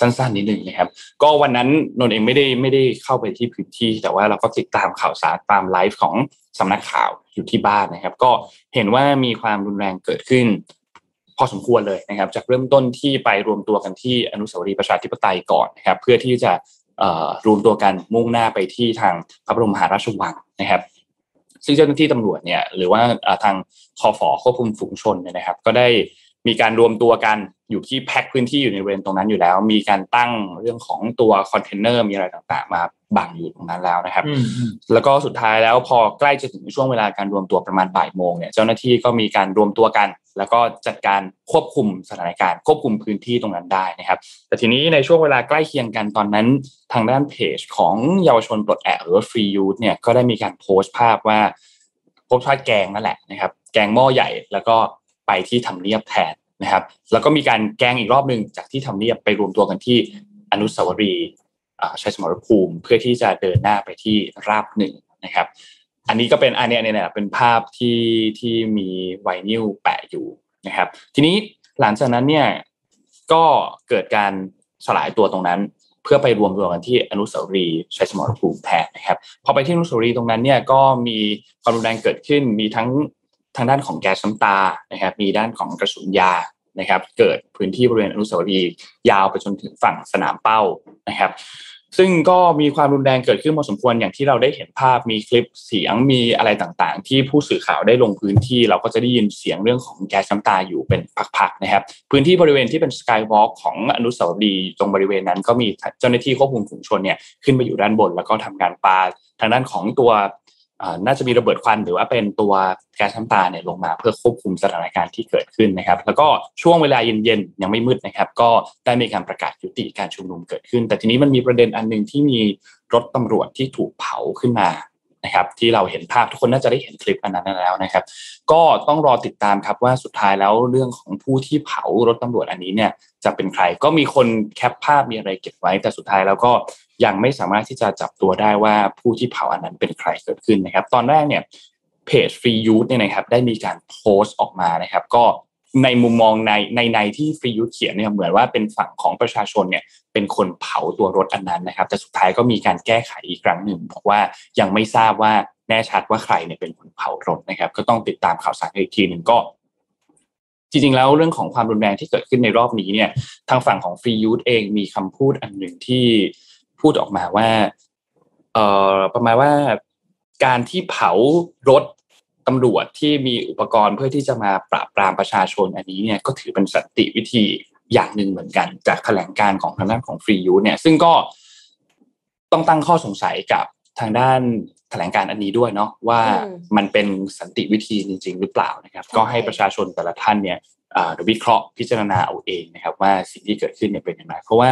Speaker 2: สั้นๆนิดนึงนะครับ ก็วันนั้นนนท์เองไม่ได้ไม่ได้เข้าไปที่พื้นที่ แต่ว่าเราก็ติดตามข่าวสารตามไลฟ์ของสำนักข่าวอยู่ที่บ้านนะครับ ก็เห็นว่ามีความรุนแรงเกิดขึ้น พอสมควรเลยนะครับ จากเริ่มต้นที่ไปรวมตัวกันที่อนุสาวรีย์ประชาธิปไตยก่อนนะครับ เพื่อที่จะรวมตัวกันมุ่งหน้าไปที่ทางพระบรมมหาราชวังนะครับซึ่งเจ้าหน้าที่ตำรวจเนี่ยหรือว่าทางคอฝอควบคุมฝูงชนเนี่ยนะครับ ก็ได้ มีการรวมตัวกันอยู่ที่แพ็คพื้นที่อยู่ในบริเวณตรงนั้นอยู่แล้ว มีการตั้งเรื่องของตัวคอนเทนเนอร์มีอะไรต่างๆ มาบังอยู่ตรงนั้นแล้วนะครับ
Speaker 3: อืมอืม
Speaker 2: แล้วก็สุดท้ายแล้วพอใกล้จะถึงช่วงเวลาการรวมตัวประมาณบ่ายโมงเนี่ยเจ้าหน้าที่ก็มีการรวมตัวกัน แล้วก็จัดการควบคุมสถานการณ์ควบคุมพื้นที่ตรงนั้นได้นะครับ แต่ทีนี้ในช่วงเวลาใกล้เคียงกันตอนนั้น ทางด้านเพจของเยาวชนปลดแอกหรือว่า Free Youth เนี่ยก็ได้มีการโพสต์ภาพว่าโพสต์ภาพแกงนั่นแหละนะครับแกงหม้อใหญ่แล้วก็ ไปที่ทำเนียบแทนนะครับ แล้วก็มีการแกงอีกรอบหนึ่งจากที่ทำเนียบไปรวมตัวกันที่อนุสาวรีย์ชัยสมรภูมิเพื่อที่จะเดินหน้าไปที่ราบหนึ่งนะครับ อันนี้ก็เป็นอันนี้เนี่ยเป็นภาพที่ที่มีไวนิลแปะอยู่นะครับ ทีนี้หลังจากนั้นเนี่ยก็เกิดการสลายตัวตรงนั้น เพื่อไปรวมตัวกันที่อนุสาวรีย์ชัยสมรภูมิแทนนะครับพอไปที่อนุสาวรีย์ตรงนั้นเนี่ยก็มีความรุนแรงเกิดขึ้นมีทั้งทางด้านของแก๊สน้ำตานะครับ มีด้านของกระสุนยางนะครับ เกิดพื้นที่บริเวณอนุสาวรีย์ยาวไปจนถึงฝั่งสนามเป้านะครับ ซึ่งก็มีความรุนแรงเกิดขึ้นพอสมควรอย่างที่เราได้เห็นภาพมีคลิปเสียงมีอะไรต่างๆ ที่ผู้สื่อข่าวได้ลงพื้นที่ เราก็จะได้ยินเสียงเรื่องของแก๊สน้ำตาอยู่เป็นพักๆนะครับ พื้นที่บริเวณที่เป็นสกายวอล์กของอนุสาวรีย์ตรงบริเวณนั้น ก็มีเจ้าหน้าที่ควบคุมฝูงชนเนี่ยขึ้นไปอยู่ด้านบน แล้วก็ทำการปาทางด้านของตัว น่าจะมีระเบิดควันหรือว่าเป็นตัวแก๊สน้ำตาเนี่ยลงมาเพื่อควบคุมสถานการณ์ที่เกิดขึ้นนะครับ แล้วก็ช่วงเวลาเย็นๆยังไม่มืดนะครับ ก็ได้มีการประกาศยุติการชุมนุมเกิดขึ้น แต่ทีนี้มันมีประเด็นอันหนึ่งที่มีรถตำรวจที่ถูกเผาขึ้นมานะครับ ที่เราเห็นภาพทุกคนน่าจะได้เห็นคลิปอันนั้นแล้วนะครับ ก็ต้องรอติดตามครับว่าสุดท้ายแล้วเรื่องของผู้ที่เผารถตำรวจอันนี้เนี่ยจะเป็นใครก็มีคนแคปภาพมีอะไรเก็บไว้ แต่สุดท้ายแล้วก็ ยังไม่สามารถที่จะจับตัวได้ว่าผู้ที่เผาอันนั้นเป็นใครเกิดขึ้นนะครับ ตอนแรกเนี่ยเพจฟรียูทเนี่ยนะครับได้มีการโพสต์ออกมานะครับ ก็ในมุมมองในในในที่ฟรียูทเขียนเนี่ยเหมือนว่าเป็นฝั่งของประชาชนเนี่ยเป็นคนเผาตัวรถอันนั้นนะครับ แต่สุดท้ายก็มีการแก้ไขอีกครั้งหนึ่งบอกว่ายังไม่ทราบว่าแน่ชัดว่าใครเนี่ยเป็นคนเผารถนะครับ ก็ต้องติดตามข่าวสารอีกทีหนึ่งก็จริงๆแล้วเรื่องของความรุนแรงที่เกิดขึ้นในรอบนี้เนี่ยทางฝั่งของฟรียูทเองมีคำพูดอันหนึ่งที่ พูดออกมาว่าเอ่อประมาณว่าการที่เผารถตำรวจที่มีอุปกรณ์เพื่อที่จะมาปราบปรามประชาชนอันนี้เนี่ยก็ถือเป็นสันติวิธีอย่างหนึ่งเหมือนกัน จากแถลงการของทางด้านของฟรียูเนี่ยซึ่งก็ต้องตั้งข้อสงสัยกับทางด้านแถลงการอันนี้ด้วยเนาะว่ามันเป็นสันติวิธีจริง ๆ หรือเปล่านะครับ ก็ให้ประชาชนแต่ละท่านเนี่ยวิเคราะห์พิจารณาเอาเองนะครับ ว่าสิ่งที่เกิดขึ้นเนี่ยเป็นยังไงเพราะว่า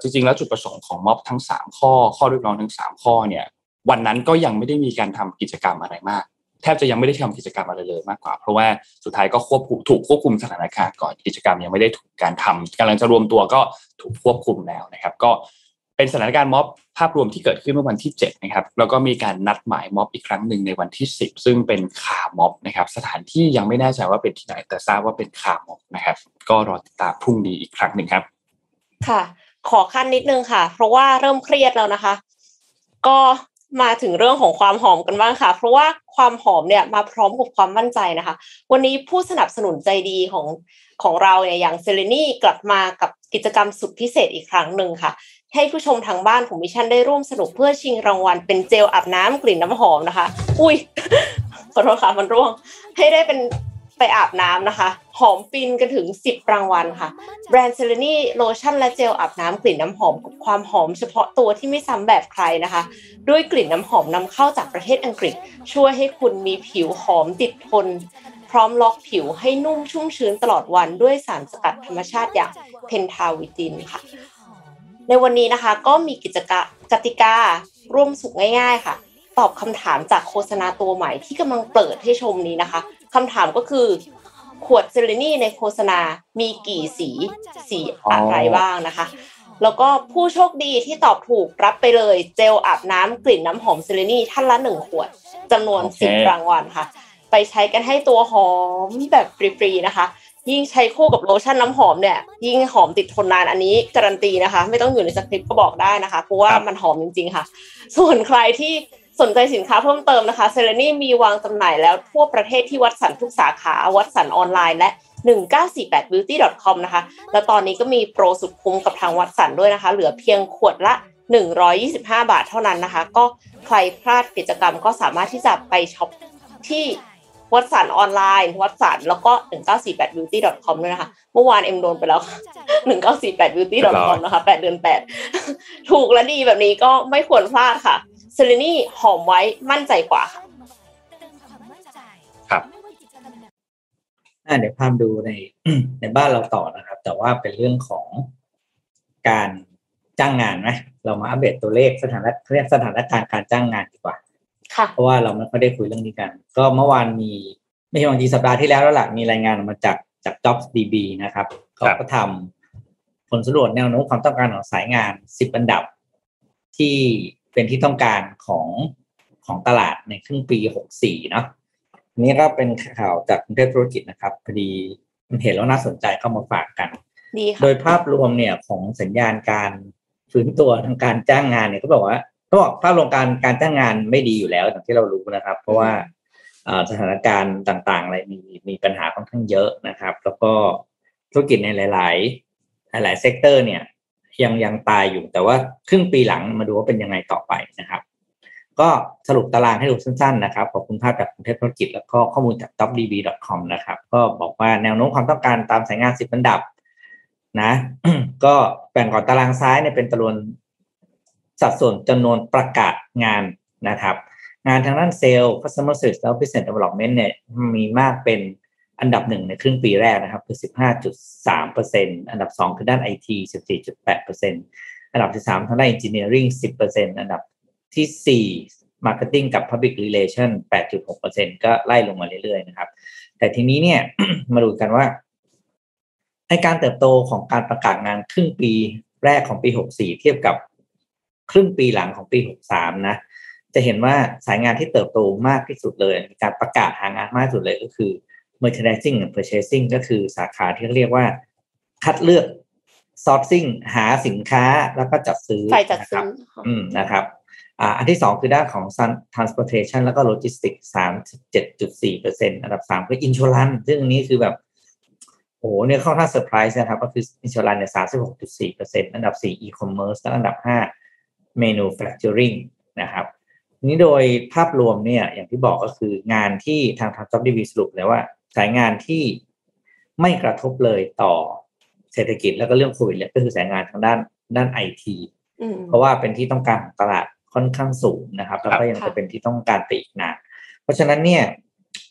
Speaker 2: จริงๆ แล้วจุดประสงค์ของม็อบทั้งสามข้อ ข้อเรียกร้องทั้งสามข้อเนี่ย วันนั้นก็ยังไม่ได้มีการทำกิจกรรมอะไรมาก แทบจะยังไม่ได้ทำกิจกรรมอะไรเลยมากกว่า เพราะว่าสุดท้ายก็ควบคุมถูกควบคุมสถานการณ์ก่อนกิจกรรมยังไม่ได้ถูกการทำกำลังจะรวมตัวก็ถูกควบคุมแล้วนะครับ ก็เป็นสถานการณ์ม็อบภาพรวมที่เกิดขึ้นเมื่อวันที่7นะครับแล้วก็มีการนัดหมายม็อบอีกครั้งหนึ่งในวันที่ 10 ซึ่งเป็นคาม็อบนะครับ สถานที่ยังไม่แน่ใจว่าเป็นที่ไหนแต่ทราบว่าเป็นคาม็อบนะครับ ก็รอติดตามพรุ่งนี้อีกครั้งหนึ่งครับ
Speaker 4: ค่ะ ขอคั่นนิดนึงค่ะ เพราะว่าเริ่มเครียดแล้วนะคะ ก็มาถึงเรื่องของความหอมกันบ้างค่ะ เพราะว่าความหอมเนี่ยมาพร้อมกับความมั่นใจนะคะ วันนี้ผู้สนับสนุนใจดีของของเราเนี่ยอย่างเซเลนี่กลับมากับกิจกรรมสุดพิเศษอีกครั้งหนึ่งค่ะ ให้ผู้ชมทางบ้านของมิชชั่นได้ร่วมสนุกเพื่อชิงรางวัลเป็นเจลอาบน้ำกลิ่นน้ำหอมนะคะ อุ้ยขอโทษค่ะมันร่วง ให้ได้เป็น ไปอาบน้ำนะคะ หอมฟินกันถึง 10 รางวัลค่ะ แบรนด์เซเลนี่โลชั่นและเจลอาบน้ำกลิ่นน้ำหอมกับความหอมเฉพาะตัวที่ไม่ซ้ำแบบใครนะคะ ด้วยกลิ่นน้ำหอมนำเข้าจากประเทศอังกฤษ ช่วยให้คุณมีผิวหอมติดทน พร้อมล็อกผิวให้นุ่มชุ่มชื้นตลอดวันด้วยสารสกัดธรรมชาติอย่าง Pentavitin ค่ะ ในวันนี้นะคะก็มีกิจกติการ่วมสนุกง่าย ๆ ค่ะ ตอบคำถามจากโฆษณาตัวใหม่ที่กำลังเปิดให้ชมนี้นะคะ คำถามก็คือ ขวดเซเลนี่ในโฆษณา มีกี่สีสีอะไรบ้างนะคะ แล้วก็ผู้โชคดีที่ตอบถูกรับไปเลยเจลอาบน้ำกลิ่นน้ำหอมเซเลนี่ท่านละหนึ่งขวดจำนวนสิบรางวัลค่ะ ไปใช้กันให้ตัวหอมแบบฟรีๆนะคะยิ่งใช้คู่กับโลชั่นน้ำหอมเนี่ย ยิ่งหอมติดทนนานอันนี้การันตีนะคะ ไม่ต้องอยู่ในสคริปต์ก็บอกได้นะคะ เพราะว่ามันหอมจริงๆค่ะ ส่วนใครที่ สนใจสินค้าเพิ่มเติมนะคะเซเลนี่มีวางจำหน่ายแล้วทั่วประเทศที่วัตสันทุกสาขาวัตสันออนไลน์และ 1948beauty.com นะคะ แล้วตอนนี้ก็มีโปรสุดคุ้มกับทางวัตสันด้วยนะคะ เหลือเพียงขวดละ 125 บาทเท่านั้นนะคะ ก็ใครพลาดกิจกรรมก็สามารถที่จะไปช็อปที่วัตสันออนไลน์ วัตสันแล้วก็ 1948beauty.com ด้วยนะคะ เมื่อวานเอ็มโดนไปแล้ว 1948beauty.com นะคะ 8 เดือน 8 ถูกและดีแบบนี้ก็ไม่ควรพลาดค่ะ เซเลนี่หอมไว้มั่นใจกว่าค่ะ
Speaker 2: ครับ
Speaker 3: อ่าเดี๋ยวพามดูในในบ้านเราต่อนะครับ แต่ว่าเป็นเรื่องของการจ้างงานไหมเรามาอัปเดตตัวเลขสถานะเรียกสถานการณ์การจ้างงานดีกว่า
Speaker 4: ค่ะ
Speaker 3: เพราะว่าเราไม่ค่อยได้คุยเรื่องนี้กัน ก็เมื่อวานมีไม่ใช่วันที่สัปดาห์ที่แล้วแล้วล่ะมีรายงานออกมาจากจาก Jobs DB นะครับเขาก็ทำผลสำรวจแนวโน้มความต้องการของสายงาน10อันดับที่ เป็นที่ต้องการของของตลาดในครึ่งปี 64 เนาะอันนี้ก็เป็นข่าวจากกรุงเทพธุรกิจนะครับพอดีมันเห็นแล้วน่าสนใจเข้ามาฝากกัน
Speaker 4: ดี
Speaker 3: โด
Speaker 4: ค่ะ
Speaker 3: ยภาพรวมเนี่ยของสัญญาณการฟื้นตัวทางการจ้างงานเนี่ยก็บอกว่าก็บอกภาพรวมการการจ้างงานไม่ดีอยู่แล้วอย่างที่เรารู้นะครับ เพราะว่าอ่าสถานการณ์ต่างๆ อะไรมีมีปัญหาค่อนข้างเยอะนะครับ แล้วก็ธุรกิจในหลาย ๆ หลายๆ sector เนี่ย ยังยังตายอยู่ แต่ว่าครึ่งปีหลังมาดูว่าเป็นยังไงต่อไปนะครับ ก็สรุปตารางให้ดูสั้นๆนะครับ ขอบคุณภาพจากกรุงเทพธุรกิจ แล้วก็ข้อมูลจาก jobdb.com นะครับ ก็บอกว่าแนวโน้มความต้องการตามสายงาน10อันดับ นะ ก็แบ่งก่อนตารางซ้ายเนี่ยเป็นจำนวนสัดส่วนจำนวนประกาศงานนะครับ งานทางด้านเซลล์ customer service แล้ว business development เนี่ยมีมากเป็น อันดับหนึ่งในครึ่งปีแรกนะครับคือ 15.3เปอร์เซ็นอันดับสองคือด้าน IT 14.8เปอร์เซ็นอันดับที่สามทางด้าน engineering 10เปอร์เซ็นอันดับที่สี่ marketing กับ public relation 8.6เปอร์เซ็นก็ไล่ลงมาเรื่อยๆนะครับ แต่ทีนี้เนี่ยมาดูกันว่าในการเติบโตของการประกาศงานครึ่งปีแรกของปี 64 เทียบกับครึ่งปีหลังของปี 63 นะ จะเห็นว่าสายงานที่เติบโตมากที่สุดเลยมีการประกาศหางานมากที่สุดเลยก็คือ merchandising and purchasing ก็คือสาขาที่เรียกว่า คัดเลือก sourcing หาสินค้าแล้วก็จัดซื้อ
Speaker 4: ฝ่ายจัด
Speaker 3: นะค
Speaker 4: ซื้
Speaker 3: รับ
Speaker 4: อค่ะ
Speaker 3: อืมนะครับอ่าอันที่สองคือด้านของ Sun- transportation แล้วก็ logistics สามเจ็ดจุดสี่เปอร์เซ็นอันดับสามคือ insurance ซึ่งอันนี้คือแบบโอ้โหเนี่ยค่อนข้างเซอร์ไพรส์นะครับ ก็คือ insurance เนี่ยสามสิบหกจุดสี่เปอร์เซ็นอันดับสี่ e-commerce และอันดับห้า manufacturing นะครับทีนี้โดยภาพรวมเนี่ยอย่างที่บอกก็คืองานที่ทางทาง Job DB สรุปเลยว่า สายงานที่ไม่กระทบเลยต่อเศรษฐกิจแล้วก็เรื่องโควิดเลยก็คือสายงานทางด้านด้านไอที
Speaker 4: อืม
Speaker 3: เพราะว่าเป็นที่ต้องการของตลาดค่อนข้างสูงนะครับแล้วก็ยัง
Speaker 4: คง
Speaker 3: จะเป็นที่ต้องการไปอีกนานเพราะฉะนั้นเนี่ย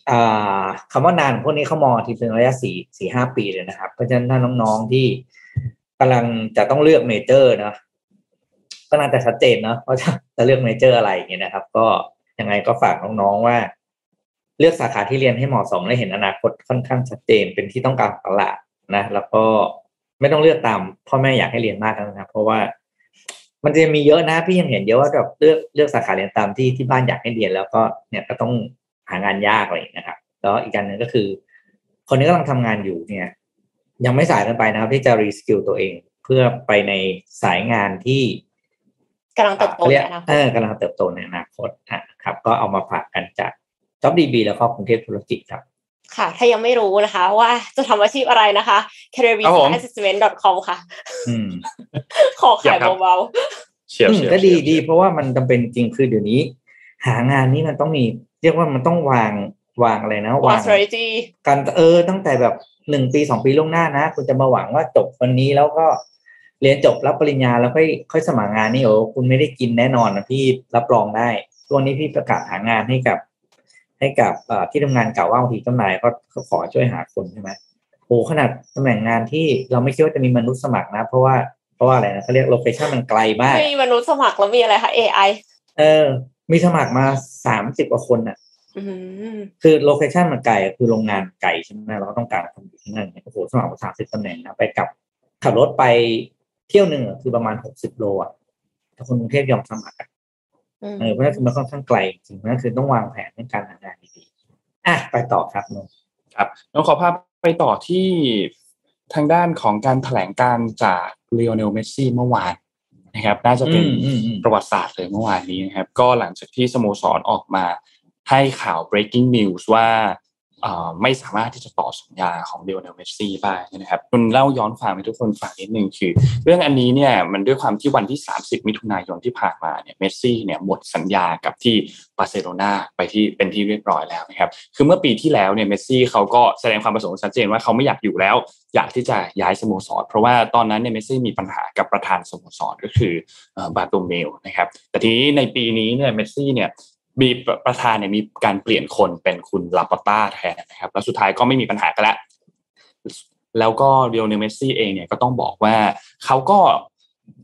Speaker 3: อ่าคำว่านานพวกนี้เขามองทีเป็นระยะสี่สี่ห้าปีเลยนะครับ เพราะฉะนั้นถ้าน้องๆที่กำลังจะต้องเลือกเมเจอร์เนาะก็น่าจะชัดเจนเนาะว่าจะจะเลือกเมเจอร์อะไรอย่างเงี้ยนะครับ ก็ยังไงก็ฝากน้องๆว่า เลือกสาขาที่เรียนให้เหมาะสมและเห็นอนาคตค่อนข้างชัดเจนเป็นที่ต้องการของตลาดนะ แล้วก็ไม่ต้องเลือกตามพ่อแม่อยากให้เรียนมากนะครับ เพราะว่ามันจะมีเยอะนะพี่ยังเห็นเยอะว่าแบบเลือกเลือกสาขาเรียนตามที่ที่บ้านอยากให้เรียน แล้วก็เนี่ยก็ต้องหางานยากอะไรอย่างเลยนะครับ แล้วอีกการหนึ่งก็คือ คนที่กำลังทำงานอยู่เนี่ย ยังไม่สายเกินไปนะครับ ที่จะ reskill ตัวเอง เพื่อไปในสายงานที่
Speaker 4: กำลังเติบโต
Speaker 3: ขารี
Speaker 4: ใน
Speaker 3: ยก
Speaker 4: อนาค
Speaker 3: เอ
Speaker 4: ต
Speaker 3: อกำลังเติบโตในอนาคตนะครับ ก็เอามาฝากกันจาก JobDB แล้วก็กรุงเทพธุรกิจครับ
Speaker 4: ค่ะ ถ้ายังไม่รู้นะคะ ว่าจะทำอาชีพอะไรนะคะ career
Speaker 2: ครับผม
Speaker 4: assessment com ค่ะ
Speaker 3: อืม
Speaker 4: ขอขายเบา
Speaker 2: เชียร์
Speaker 3: อืม
Speaker 2: เชียร์
Speaker 3: ก็ดี
Speaker 2: เชียร์
Speaker 3: ดี เพราะว่ามันจำเป็นจริงคือเดี๋ยวนี้ หางานนี้มันต้องมี เรียกว่ามันต้องวางวางอะไรนะ
Speaker 4: ๆ
Speaker 3: วาง
Speaker 4: strategy
Speaker 3: การเออตั้งแต่แบบหนึ่งปีสองปีล่วงหน้านะ คุณจะมาหวังว่าจบวันนี้แล้วก็เรียนจบรับปริญญาแล้วค่อยค่อยสมัครงานนี่โอ้คุณไม่ได้กินแน่นอนนะพี่รับรองได้ตัวนี้พี่ประกาศหางานให้กับ ให้กับเอ่อที่ทำงานเก่าว่าบางทีเจ้านายก็ก็ขอช่วยหาคนใช่ไหมโอ้ขนาดตำแหน่งงานที่เราไม่คิดว่าจะมีมนุษย์สมัครนะ เพราะว่าเพราะว่าอะไรนะเขาเรียก location มันไกลมาก
Speaker 4: ไม่มีมนุษย์สมัครแล้วมีอะไรคะ AI
Speaker 3: เออ มีสมัครมาสามสิบกว่าคนน่ะ
Speaker 4: อืม
Speaker 3: คือ location มันไกลอะคือโรงงานไกลใช่ไหมเราก็ต้องการคนอยู่ที่นั่นเนี่ยโอ้โหสมัครมาสามสิบตำแหน่งนะไปกลับขับรถไปเที่ยวหนึ่งอะคือประมาณหกสิบโลอะแต่คนกรุงเทพยอมสมัครอะ
Speaker 4: อืม
Speaker 3: เออเพราะฉะนั้นคือมันค่อนข้างไกลจริงๆเพราะฉะนั้นคือต้องวางแผนในการหางานดีๆอะไปต่อครับนนท์
Speaker 2: ครับน้องขอพาไปต่อที่ทางด้านของการแถลงการจากเลโอเนลเมสซี่เมื่อวานนะครับ น่าจะเป็น
Speaker 3: อืมอืมอืม
Speaker 2: ประวัติศาสตร์เลยเมื่อวานนี้นะครับ ก็หลังจากที่สโมสรออกมาให้ข่าว breaking news ว่าเอ่อ ไม่สามารถที่จะต่อสัญญาของเลโอเนลเมสซี่ได้นะครับคุณเล่าย้อนความให้ทุกคนฟังนิดนึงคือ เรื่องอันนี้เนี่ยมันด้วยความที่วันที่ 30 มิถุนายนที่ผ่านมาเนี่ยเมสซี่เนี่ยหมดสัญญากับที่บาร์เซโลนาไปที่เป็นที่เรียบร้อยแล้วนะครับคือเมื่อปีที่แล้วเนี่ยเมสซี่เขาก็แสดงความประสงค์ชัดเจนว่าเขาไม่อยากอยู่แล้ว อยากที่จะย้ายสโมสร เพราะว่าตอนนั้นเนี่ยเมสซี่มีปัญหากับประธานสโมสรก็คือบาร์โตเมวนะครับแต่ทีนี้ในปีนี้เนี่ยเมสซี่เนี่ย มีประธานเนี่ยมีการเปลี่ยนคนเป็นคุณลาปอร์ต้าแทนนะครับ แล้วสุดท้ายก็ไม่มีปัญหากันแล้วแล้วก็เลโอเนลเมสซี่เองเนี่ยก็ต้องบอกว่าเขาก็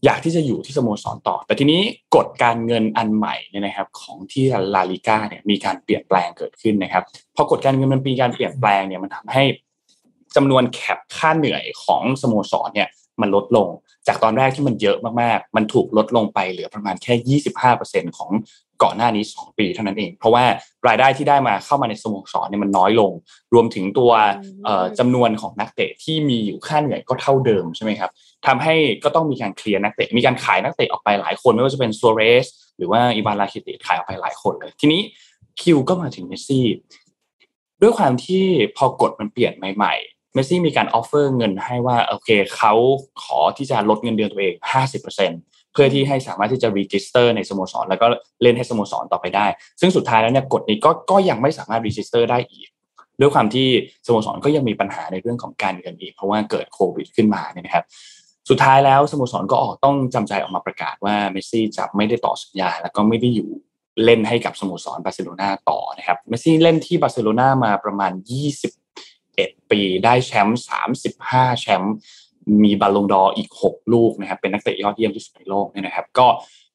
Speaker 2: อยากที่จะอยู่ที่สโมสรต่อ แต่ทีนี้กฎการเงินอันใหม่เนี่ยนะครับ ของที่ลาลิก้าเนี่ยมีการเปลี่ยนแปลงเกิดขึ้นนะครับพอกฎการเงินมันมีการเปลี่ยนแปลงเนี่ยมันทำให้จำนวนแคปค่าเหนื่อยของสโมสรเนี่ยมันลดลง จากตอนแรกที่มันเยอะมากๆ มันถูกลดลงไปเหลือประมาณแค่ 25%ของก่อนหน้านี้ 2 ปีเท่านั้นเอง เพราะว่ารายได้ที่ได้มาเข้ามาในสโมสรเนี่ยมันน้อยลง รวมถึงตัวจำนวนของนักเตะที่มีอยู่ค่าเหนื่อยก็เท่าเดิมใช่ไหมครับทำให้ก็ต้องมีการเคลียร์นักเตะ มีการขายนักเตะออกไปหลายคนไม่ว่าจะเป็นซัวเรสหรือว่าอีวานราคิติชขายออกไปหลายคนเลย ทีนี้คิวก็มาถึงเมสซี่ด้วยความที่พอกฎมันเปลี่ยนใหม่ ๆ เมสซี่มีการ offer เงินให้ว่าโอเคเขาขอที่จะลดเงินเดือนตัวเอง 50%เพื่อที่ให้สามารถที่จะ register ในสโมสร แล้วก็เล่นให้สโมสรต่อไปได้ ซึ่งสุดท้ายแล้วเนี่ยกฎนี้ก็ก็ยังไม่สามารถ register ได้อีกด้วยความที่สโมสรก็ยังมีปัญหาในเรื่องของการเงินอีก เพราะว่าเกิดโควิดขึ้นมาเนี่ยนะครับสุดท้ายแล้วสโมสรก็ออกต้องจำใจออกมาประกาศว่าเมสซี่จะไม่ได้ต่อสัญญา แล้วก็ไม่ได้อยู่เล่นให้กับสโมสรบาร์เซโลนาต่อนะครับเมสซี่เล่นที่บาร์เซโลนามาประมาณ 20 21ปีได้แชมป์ 35 แชมป์มีบัลลงดอร์อีก 6 ลูกนะครับเป็นนักเตะยอดเยี่ยมที่สุดในโลกเนี่ยนะครับ ก็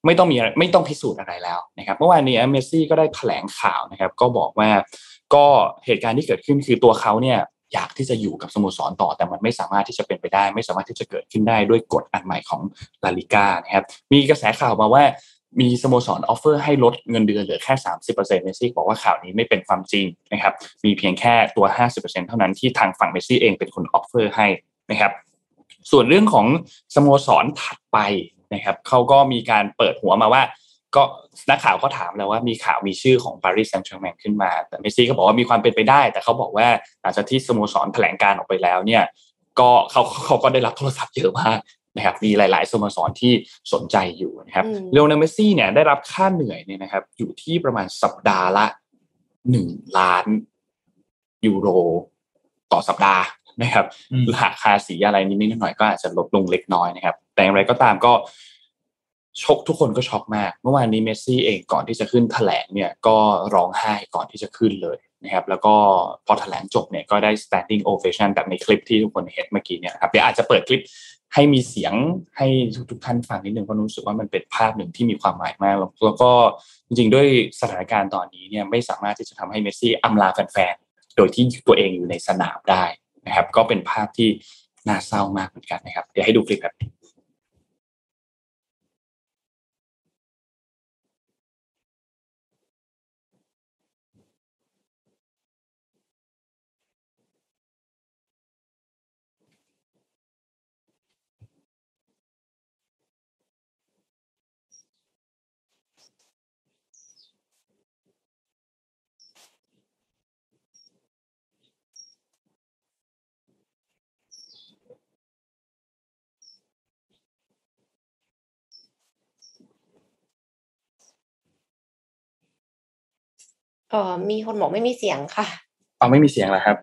Speaker 2: ไม่ต้องมีไม่ต้องพิสูจน์อะไรแล้วนะครับเมื่อวานนี้เมสซี่ก็ได้แถลงข่าวนะครับ ก็บอกว่าก็เหตุการณ์ที่เกิดขึ้นคือตัวเขาเนี่ยอยากที่จะอยู่กับสโมสรต่อแต่มันไม่สามารถที่จะเป็นไปได้ ไม่สามารถที่จะเกิดขึ้นได้ด้วยกฎอันใหม่ของลาลิก้านะครับมีกระแสข่าวมาว่า มีสโมสร offer ให้ลดเงินเดือนเหลือแค่ 30%เมสซี่บอกว่าข่าวนี้ไม่เป็นความจริงนะครับมีเพียงแค่ตัว 50%เท่านั้นที่ทางฝั่งเมสซี่เองเป็นคน offer ให้นะครับส่วนเรื่องของสโมสรถัดไปนะครับเขาก็มีการเปิดหัวมาว่า ก็นักข่าวก็ถามแล้วว่ามีข่าวมีชื่อของปารีสแซงต์แชร์แมงขึ้นมา แต่เมสซี่ก็บอกว่ามีความเป็นไปได้ แต่เขาบอกว่าหลังจากที่สโมสรแถลงการออกไปแล้วเนี่ยก็เขาเขาก็ได้รับโทรศัพท์เยอะมาก นะครับมีหลาย ๆ สโมสรที่สนใจอยู่นะครับเลโอเนลเมสซี่เนี่ยได้รับค่าเหนื่อยเนี่ยนะครับ อยู่ที่ประมาณสัปดาห์ละหนึ่งล้านยูโรต่อสัปดาห์นะครับหักภาษีอะไรนิดๆหน่อยก็อาจจะลดลงเล็กน้อยนะครับ แต่อย่างไรก็ตามก็ชกทุกคนก็ช็อกมาก เมื่อวานนี้เมสซี่เองก่อนที่จะขึ้นแถลงเนี่ยก็ร้องไห้ก่อนที่จะขึ้นเลยนะครับ แล้วก็พอแถลงจบเนี่ยก็ได้ standing ovation แบบในคลิปที่ทุกคนเห็นเมื่อกี้เนี่ยครับเดี๋ยวอาจจะเปิดคลิป ให้มีเสียงให้ทุกท่านฟังนิดนึงเพราะรู้สึกว่ามันเป็นภาพหนึ่งที่มีความหมายมาก แล้วก็จริงๆด้วยสถานการณ์ตอนนี้เนี่ยไม่สามารถที่จะทำให้เมสซี่อำลาแฟนๆโดยที่ตัวเองอยู่ในสนามได้นะครับ ก็เป็นภาพที่น่าเศร้ามากเหมือนกันนะครับ เดี๋ยวให้ดูคลิปแบบนี้
Speaker 4: เออมีคนบอกไม่มีเสียงค่ะ
Speaker 2: เอาไม่มีเสียงแล้วครับ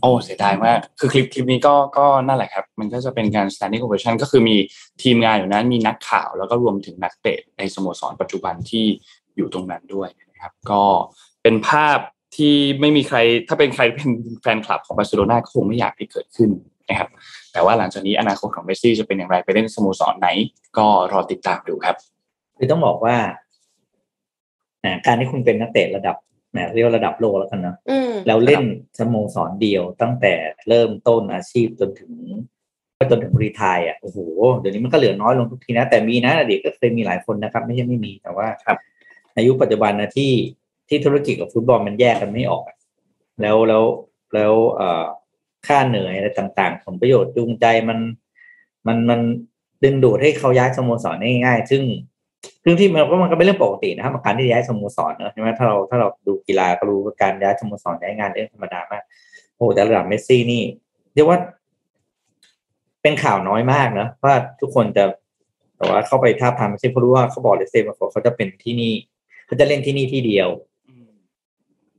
Speaker 2: โอ้เสียดายมาก คือคลิปคลิปนี้ก็ก็นั่นแหละครับ มันก็จะเป็นการ standing ovation ก็คือมีทีมงานอยู่นั้นมีนักข่าว แล้วก็รวมถึงนักเตะในสโมสรปัจจุบันที่อยู่ตรงนั้นด้วยนะครับ ก็เป็นภาพที่ไม่มีใครถ้าเป็นใครเป็นแฟนคลับของบาร์เซโลนาก็คงไม่อยากให้เกิดขึ้นนะครับ แต่ว่าหลังจากนี้อนาคตของเมสซี่จะเป็นอย่างไรไปเล่นสโมสรไหน ก็รอติดตามดูครับ
Speaker 3: คือต้องบอกว่าการที่คุณเป็นนักเตะระดับ นะเรียกระดับโลกแล้วกันนะแล้วเล่นสโมสรเดียวตั้งแต่เริ่มต้นอาชีพจนถึงจนถึงรีทายอะโอ้โหเดี๋ยวนี้มันก็เหลือน้อยลงทุกทีนะ แต่มีนะเด็กก็เคยมีหลายคนนะครับ ไม่ใช่ไม่มีแต่ว่า
Speaker 2: ครับ
Speaker 3: ในยุคปัจจุบันนะที่ที่ธุรกิจกับฟุตบอลมันแยกกันไม่ออก แล้วแล้วแล้วเอ่อค่าเหนื่อยอะไรต่างๆ ผลประโยชน์จูงใจมันมันมันดึงดูดให้เขาย้ายสโมสรง่ายๆ ซึ่ง ซึ่งที่มันก็มันก็เป็นเรื่องปกตินะครับการที่ย้ายสโมสรเนอะใช่ไหมถ้าเราถ้าเราดูกีฬาก็รู้ว่าการย้ายสโมสรย้ายงานเรื่องธรรมดามากโอ้แต่ระดับเมสซี่นี่เรียกว่า เป็นข่าวน้อยมากนะว่าทุกคนจะแต่ว่าเข้าไปทาบทามไม่ใช่เพราะรู้ว่าเขาบอกเลยเซมาเขาจะเป็นที่นี่เขาจะเล่นที่นี่ที่เดียว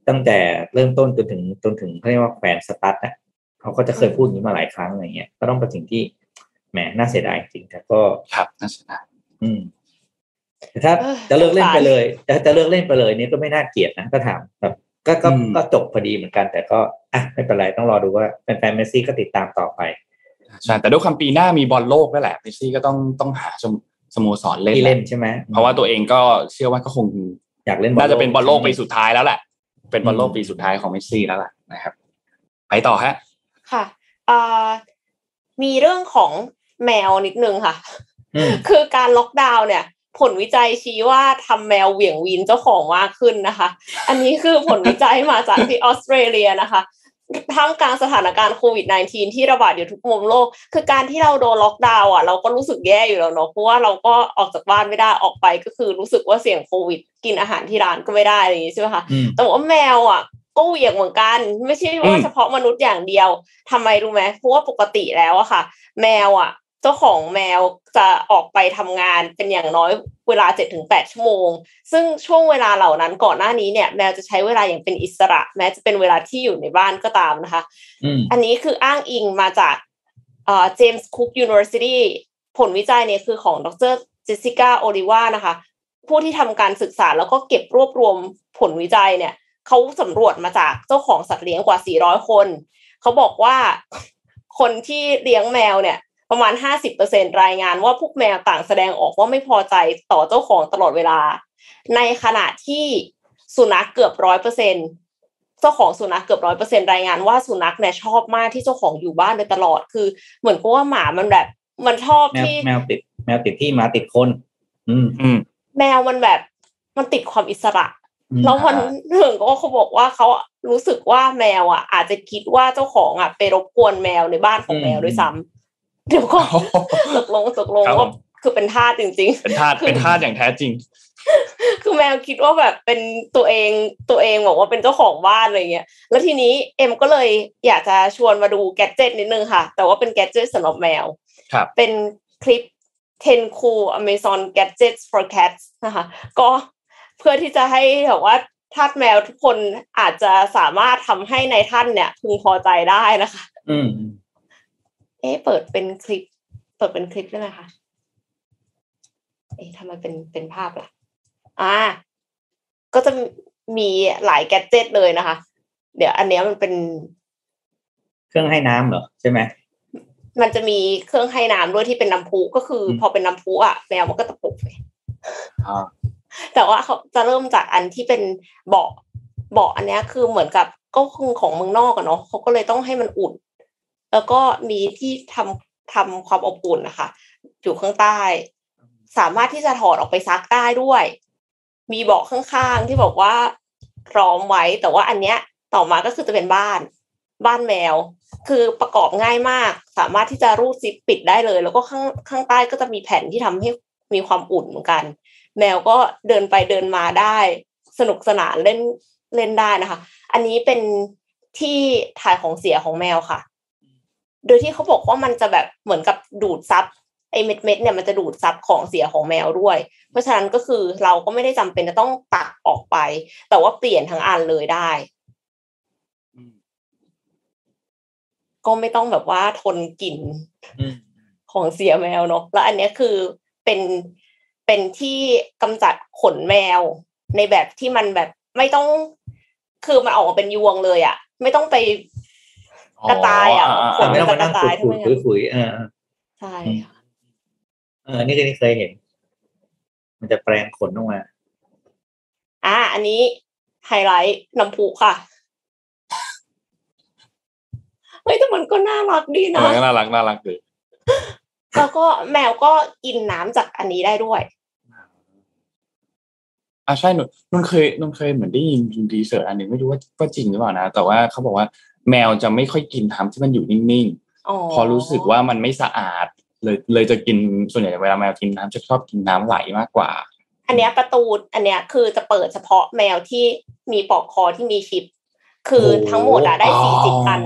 Speaker 3: ตั้งแต่เริ่มต้นจนถึงจนถึงเขาเรียกว่าแขวนสตั๊ดนะเขาก็จะเคยพูดอย่างนี้มาหลายครั้งอะไรเงี้ยก็ต้องเป็นสิ่งที่แหมน่าเสียดายจริงแต่ก็
Speaker 2: ครับน่าเสียดาย
Speaker 3: อืม ถ้าจะเลิกเล่นไปเลยจะจะเลิกเล่นไปเลยนี่ก็ไม่น่าเกลียดนะก็ถามแบบก็ก็
Speaker 2: อืม
Speaker 3: ก็จบพอดีเหมือนกัน แต่ก็อะไม่เป็นไรต้องรอดูว่าแฟนๆเมสซี่ก็ติดตามต่อไป
Speaker 2: ใช่แต่ด้วยความปีหน้ามีบอลโลกด้วยแหละเมสซี่ก็ต้องต้องหาสโมสโมสรเล่น
Speaker 3: ที่เล่น
Speaker 2: แหละ
Speaker 3: ใช่ไหม
Speaker 2: เพราะว่าตัวเองก็เชื่อว่าก็คง
Speaker 3: อยากเล่น
Speaker 2: น่าจะเป็นบอลโลกปีสุดท้ายแล้วแหละเป็นบอลโลก
Speaker 3: อืม
Speaker 2: ปีสุดท้ายของเมสซี่แล้วล่ะนะครับ ไปต่อฮะ
Speaker 4: ค่ะอ่ามีเรื่องของแมวนิดนึงค่ะ
Speaker 3: อืม
Speaker 4: คือการล็อกดาวน์เนี่ย ผลวิจัยชี้ว่าทำแมวเหวี่ยงวีนเจ้าของมากขึ้นนะคะ อันนี้คือผลวิจัยมาจากที่ออสเตรเลียนะคะท่ามกลางสถานการณ์โควิด -19 ที่ระบาดอยู่ทุกมุมโลก คือการที่เราโดนล็อกดาวน์อะเราก็รู้สึกแย่อยู่แล้วเนาะเพราะว่าเราก็ออกจากบ้านไม่ได้ออกไปก็คือรู้สึกว่าเสี่ยงโควิด กินอาหารที่ร้านก็ไม่ได้อะไรอย่างงี้ใช่ไหมคะ
Speaker 3: อืม
Speaker 4: แต่ว่าแมวอะก็เหวี่ยงเหมือนกัน ไม่ใช่
Speaker 2: อื
Speaker 4: ว่ามเฉพาะมนุษย์อย่างเดียวทำไมรู้ไหมเพราะว่าปกติแล้วอะค่ะ แมวอะเจ้าของแมวจะออกไปทำงานเป็นอย่างน้อยเวลาเจ็ดถึงแปดชั่วโมง ซึ่งช่วงเวลาเหล่านั้นก่อนหน้านี้เนี่ยแมวจะใช้เวลาอย่างเป็นอิสระ แม้จะเป็นเวลาที่อยู่ในบ้านก็ตามนะคะ
Speaker 3: อืม
Speaker 4: อันนี้คืออ้างอิงมาจากเอ่อ James Cook University ผลวิจัยเนี่ยคือของดรเจสสิก้าโอลิวานะคะ ผู้ที่ทำการศึกษาแล้วก็เก็บรวบรวมผลวิจัยเนี่ยเขาสำรวจมาจากเจ้าของสัตว์เลี้ยงกว่า 400 คน เขาบอกว่าคนที่เลี้ยงแมวเนี่ย ประมาณ 50%รายงานว่าพวกแมวต่างแสดงออกว่าไม่พอใจต่อเจ้าของตลอดเวลา ในขณะที่สุนัขเกือบร้อยเปอร์เซ็นเจ้าของสุนัขเกือบร้อยเปอร์เซ็นรายงานว่าสุนัขเนี่ยชอบมากที่เจ้าของอยู่บ้านโดยตลอดคือ เหมือนกับว่าหมามันแบบ มันชอบ
Speaker 3: แมว
Speaker 4: ที่
Speaker 3: แมวติด แมวติดที่หมาติดคน อืม
Speaker 2: อืม
Speaker 4: แมวมันแบบมันติดความอิสระ
Speaker 3: อืม
Speaker 4: แล้วมันเรื่องก็เขาบอกว่าเขารู้สึกว่าแมวอะ อาจจะคิดว่าเจ้าของอะไปรบกวนแมวในบ้านของแมวด้วยซ้ำ เดี๋ยวก็ตกลงตกลง
Speaker 2: ครับผ
Speaker 4: ว่ามคือเป็นทาสจริง ๆ
Speaker 2: เป็นทาสเป็นทาสอย่างแท้จริง
Speaker 4: คือแมวคิดว่าแบบเป็นตัวเองตัวเองบอกว่าเป็นเจ้าของบ้านอะไรเงี้ย แล้วทีนี้เอ็มก็เลยอยากจะชวนมาดูแกดเจิตนิดนึงค่ะ แต่ว่าเป็นแกดเจิตสำหรับแมว
Speaker 2: ครับ
Speaker 4: เป็นคลิป10 cool Amazon gadgets for cats นะคะก็เพื่อที่จะให้แบบว่าทาสแมวทุกคนอาจจะสามารถทำให้ในท่านเนี่ยพึงพอใจได้นะคะ
Speaker 3: อืม
Speaker 4: เอ๊ะเปิดเป็นคลิป เปิดเป็นคลิปได้ไหมคะเอ๊ะทำไมเป็นเป็นภาพล่ะ อ่า ก็จะมีหลายแกดเจิตเลยนะคะ เดี๋ยวอันเนี้ยมันเป็น
Speaker 3: เครื่องให้น้ำเหรอใช่ไหม
Speaker 4: มันจะมีเครื่องให้น้ำด้วยที่เป็นน้ำพุก็คืออ
Speaker 3: ม
Speaker 4: พอเป็นน้ำพุอะแมวมันก็ตะปบเลย
Speaker 2: อ่า
Speaker 4: แต่ว่าเขาจะเริ่มจากอันที่เป็นเบาะเบาะอันเนี้ยคือเหมือนกับก็คงของเมืองนอกอะเนาะเขาก็เลยต้องให้มันอุ่น แล้วก็มีที่ทำทำความอบอุ่นนะคะอยู่ข้างใต้ สามารถที่จะถอดออกไปซักได้ด้วย มีเบาะข้างๆที่บอกว่าพร้อมไว้ แต่ว่าอันเนี้ยต่อมาก็คือจะเป็นบ้าน บ้านแมว คือประกอบง่ายมาก สามารถที่จะรูดซิปปิดได้เลย แล้วก็ข้างข้างใต้ก็จะมีแผ่นที่ทำให้มีความอุ่นเหมือนกัน แมวก็เดินไปเดินมาได้ สนุกสนานเล่นเล่นได้นะคะ อันนี้เป็นที่ถ่ายของเสียของแมวค่ะ โดยที่เขาบอกว่ามันจะแบบเหมือนกับดูดซับไอ้เม็ดเม็ดๆเนี่ยมันจะดูดซับของเสียของแมวด้วย เพราะฉะนั้นก็คือเราก็ไม่ได้จำเป็นจะต้องตัดออกไป แต่ว่าเปลี่ยนทั้งอันเลยได้
Speaker 2: อืม
Speaker 4: ก็ไม่ต้องแบบว่าทนกลิ่น
Speaker 3: อืม
Speaker 4: ของเสียแมวเนาะแล้วอันเนี้ยคือเป็นเป็นที่กำจัดขนแมวในแบบที่มันแบบไม่ต้อง คือมันออกมาเป็นยวงเลยอะไม่ต้องไป กระจายอะาข
Speaker 3: แต่
Speaker 4: น
Speaker 3: ไม่ต้องมานั่ง
Speaker 4: กระ
Speaker 3: ขุ
Speaker 4: จา
Speaker 3: ด
Speaker 4: ย
Speaker 3: ขุด
Speaker 4: ทำไมงั้น
Speaker 3: ขุยๆเออ
Speaker 4: ใช่ค่ะ
Speaker 3: เออนี่เคยเคยเห็น มันจะแปลงขนออกมา
Speaker 4: อ่าอันนี้ไฮไลท์น้ำพุค่ะเฮ้ยแต่มันก็น่ารักดี
Speaker 2: ทำ
Speaker 4: นะ
Speaker 2: ไมก็น่ารักน่ารักเลย
Speaker 4: แล้วก็แมวก็กินน้ำจากอันนี้ได้ด้วย
Speaker 2: อ่าใช่นุ่นนุ่นเคยนุ่นเคยเหมือนได้ยินรีเสิร์ชอันหนึ่งไม่รู้ว่าว่าจริงหรือเปล่านะ แต่ว่าเขาบอกว่า แมวจะไม่ค่อยกินน้ำที่มันอยู่นิ่ง
Speaker 4: อ๋อ
Speaker 2: ๆพอรู้สึกว่ามันไม่สะอาด เลยเลยจะกินส่วนใหญ่เวลาแมวกินน้ำจะชอบกินน้ำไหลมากกว่า
Speaker 4: อันเนี้ยประตูอันเนี้ยคือจะเปิดเฉพาะแมวที่มีปลอกคอที่มีชิป คือทั้งหมดอะได้สี่สิบอัน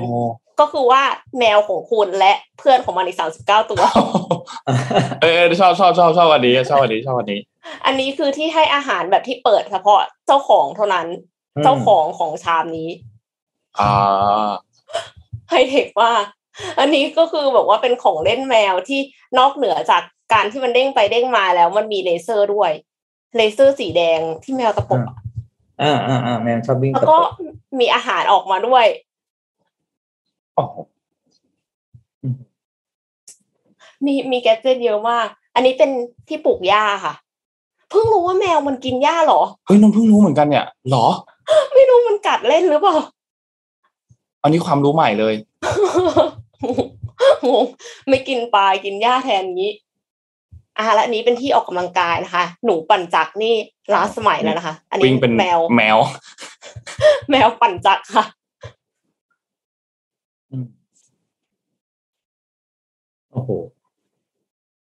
Speaker 4: ก็คือว่าแมวของคุณและเพื่อนของมันอีกสามสิบเก้าตัว
Speaker 2: เออเออชอบชอบชอบชอบอันนี้ชอบอันนี้ชอบอันนี้
Speaker 4: อันนี้คือที่ให้อาหารแบบที่เปิดเฉพาะเจ้าของเท่านั้น
Speaker 3: อืม
Speaker 4: เจ้าของของชามนี้
Speaker 2: อ่า
Speaker 4: ไฮเทคมากอันนี้ก็คือแบบว่าเป็นของเล่นแมวที่นอกเหนือจากการที่มันเด้งไปเด้งมาแล้วมันมีเลเซอร์ด้วย เลเซอร์สีแดงที่แมวตะปบอะ
Speaker 3: อ่าอ่าอ่าแมวชอบวิ่ง
Speaker 4: แล้ว
Speaker 3: ตะ
Speaker 4: ก็
Speaker 3: ปบ
Speaker 4: มีอาหารออกมาด้วย
Speaker 2: โอ้โห
Speaker 4: มีมีแกดเจิตเยอะมาก อันนี้เป็นที่ปลูกหญ้าค่ะ เพิ่งรู้ว่าแมวมันกินหญ้าเหรอ
Speaker 2: เฮ้ยน้องเพิ่งรู้เหมือนกันเนี่ยเหรอ
Speaker 4: ไม่รู้มันกัดเล่นหรือเปล่า
Speaker 2: อันนี้ความรู้ใหม่เลย
Speaker 4: งงไม่กินปลากินหญ้าแทนนี้อ่าและอันนี้เป็นที่ออกกำลังกายนะคะ หนูปั่นจักรนี่ล้าสมัยแล้วนะคะ อันนี้
Speaker 2: วิ่งเป็น
Speaker 4: แมว
Speaker 2: แมว
Speaker 4: แมวปั่นจักรค่ะ
Speaker 3: อืมโอ้โห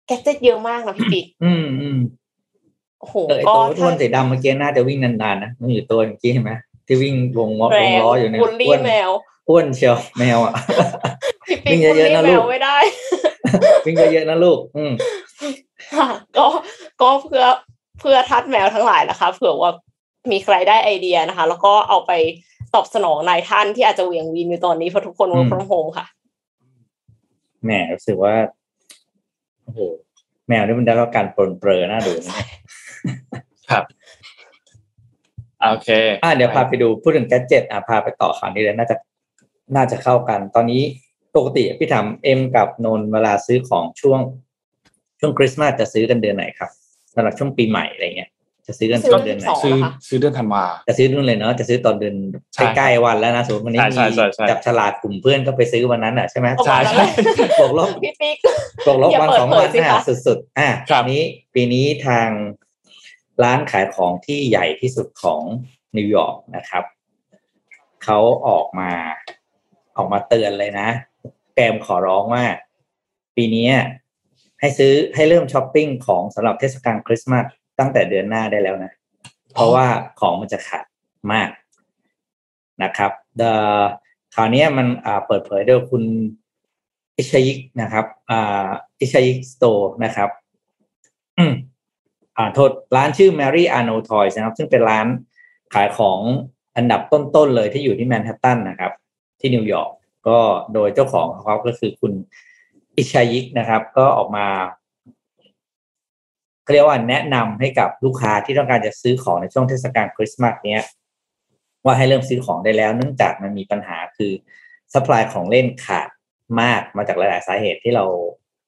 Speaker 4: แกดเจ็ตเยอะมากนะพี่ปิ๊ก
Speaker 3: อืมอืม
Speaker 4: โอ้โห
Speaker 3: เออไอ
Speaker 4: ก็
Speaker 3: ตัวอ้วนสีดำเมื่อกี้น่าจะวิ่งนานๆนะมันอยู่ตัวเมื่อกี้เห็นไหมที่วิ่งวงวง
Speaker 4: แรง
Speaker 3: ล้ออยู่เนี่ย
Speaker 4: บูลลี่
Speaker 3: อ้วน
Speaker 4: แมว
Speaker 3: อ้วนเชียวแมวอะ
Speaker 4: พี่
Speaker 3: วิ่
Speaker 4: ปิ๊ก
Speaker 3: ง
Speaker 4: บูล
Speaker 3: เยอะๆ
Speaker 4: ลี่
Speaker 3: นะ
Speaker 4: แม
Speaker 3: ลูก
Speaker 4: วไม่ได้
Speaker 3: วิ่งเยอะๆนะลูก อืม
Speaker 4: ค่ะก็ก็เพื่อเพื่อทัดแมวทั้งหลายนะคะ เผื่อว่ามีใครได้ไอเดียนะคะ แล้วก็เอาไปตอบสนองนายท่านที่อาจจะเหวียงวีนอยู่ตอนนี้เพราะทุกคน work from home ค่ะ
Speaker 3: แหมรู้สึกว่าโอ้โหแมวนี่มันได้รับการปรนเปรอน่าดูนะเนี่ย
Speaker 2: ครับโอเค
Speaker 3: อะเดี๋ยวพาไปดูพูดถึงแกดเจ็ตอะพาไปต่อข่าวนี้เลยน่าจะ น่าจะเข้ากัน ตอนนี้ปกติพี่ทำเอ็มกับนนท์เวลาซื้อของช่วง ช่วงคริสต์มาสจะซื้อกันเดือนไหนครับสำหรับช่วงปีใหม่อะไรเงี้ยจะซื้อกัน
Speaker 4: ซื้อ
Speaker 3: ตอนเดือนไหน
Speaker 4: สอง
Speaker 2: ซื้อ
Speaker 4: นะคะ
Speaker 2: ซื้อเดือนธันวา
Speaker 3: จะซื้อนู่นเลยเนาะจะซื้อตอนเดือน
Speaker 2: ใช่
Speaker 3: ใกล้ๆวันแล้วนะสมมติวันนี้
Speaker 2: ใช่ใช่
Speaker 3: มี
Speaker 2: ใช่ใช่
Speaker 3: จับฉลากกลุ่มเพื่อนก็ไปซื้อวันนั้นอะใช่ไหม
Speaker 4: ประ
Speaker 2: ใช่
Speaker 4: มาณนั้น
Speaker 2: ใช่
Speaker 4: แหละ
Speaker 3: บวกลบ
Speaker 4: พี่ปิ๊ก
Speaker 3: บวกลบ
Speaker 4: อย่า
Speaker 3: วัน
Speaker 4: เปิด
Speaker 3: สอง
Speaker 4: เผ
Speaker 3: วั
Speaker 4: ย
Speaker 3: น
Speaker 4: สิ
Speaker 3: อะ
Speaker 4: คะ
Speaker 3: สุดๆอะ
Speaker 2: ครับ
Speaker 3: นี้ปีนี้ทางร้านขายของที่ใหญ่ที่สุดของนิวยอร์กนะครับเขาออกมา ออกมาเตือนเลยนะ แกมขอร้องว่า ปีนี้ให้ซื้อให้เริ่มช้อปปิ้งของสำหรับเทศกาลคริสต์มาสตั้งแต่เดือนหน้าได้แล้วนะ เพราะว่าของมันจะขาดมากนะครับเดคราวนี้มันเปิดเผยโดยคุณอิชยิกนะครับอิชยิกสโตร์นะครับอ่าโทษร้านชื่อ Mary Arno Toys นะครับ ซึ่งเป็นร้านขายของอันดับต้นๆเลยที่อยู่ที่แมนฮัตตันนะครับ ที่นิวยอร์กก็โดยเจ้าของเขาก็คือคุณอิชายิกนะครับ ก็ออกมาเขาเรียกว่าแนะนำให้กับลูกค้าที่ต้องการจะซื้อของในช่วงเทศกาลคริสต์มาสเนี้ยว่าให้เริ่มซื้อของได้แล้ว เนื่องจากมันมีปัญหาคือสป라이ของเล่นขาดมากมาจากหลาย ๆ สาเหตุที่เรา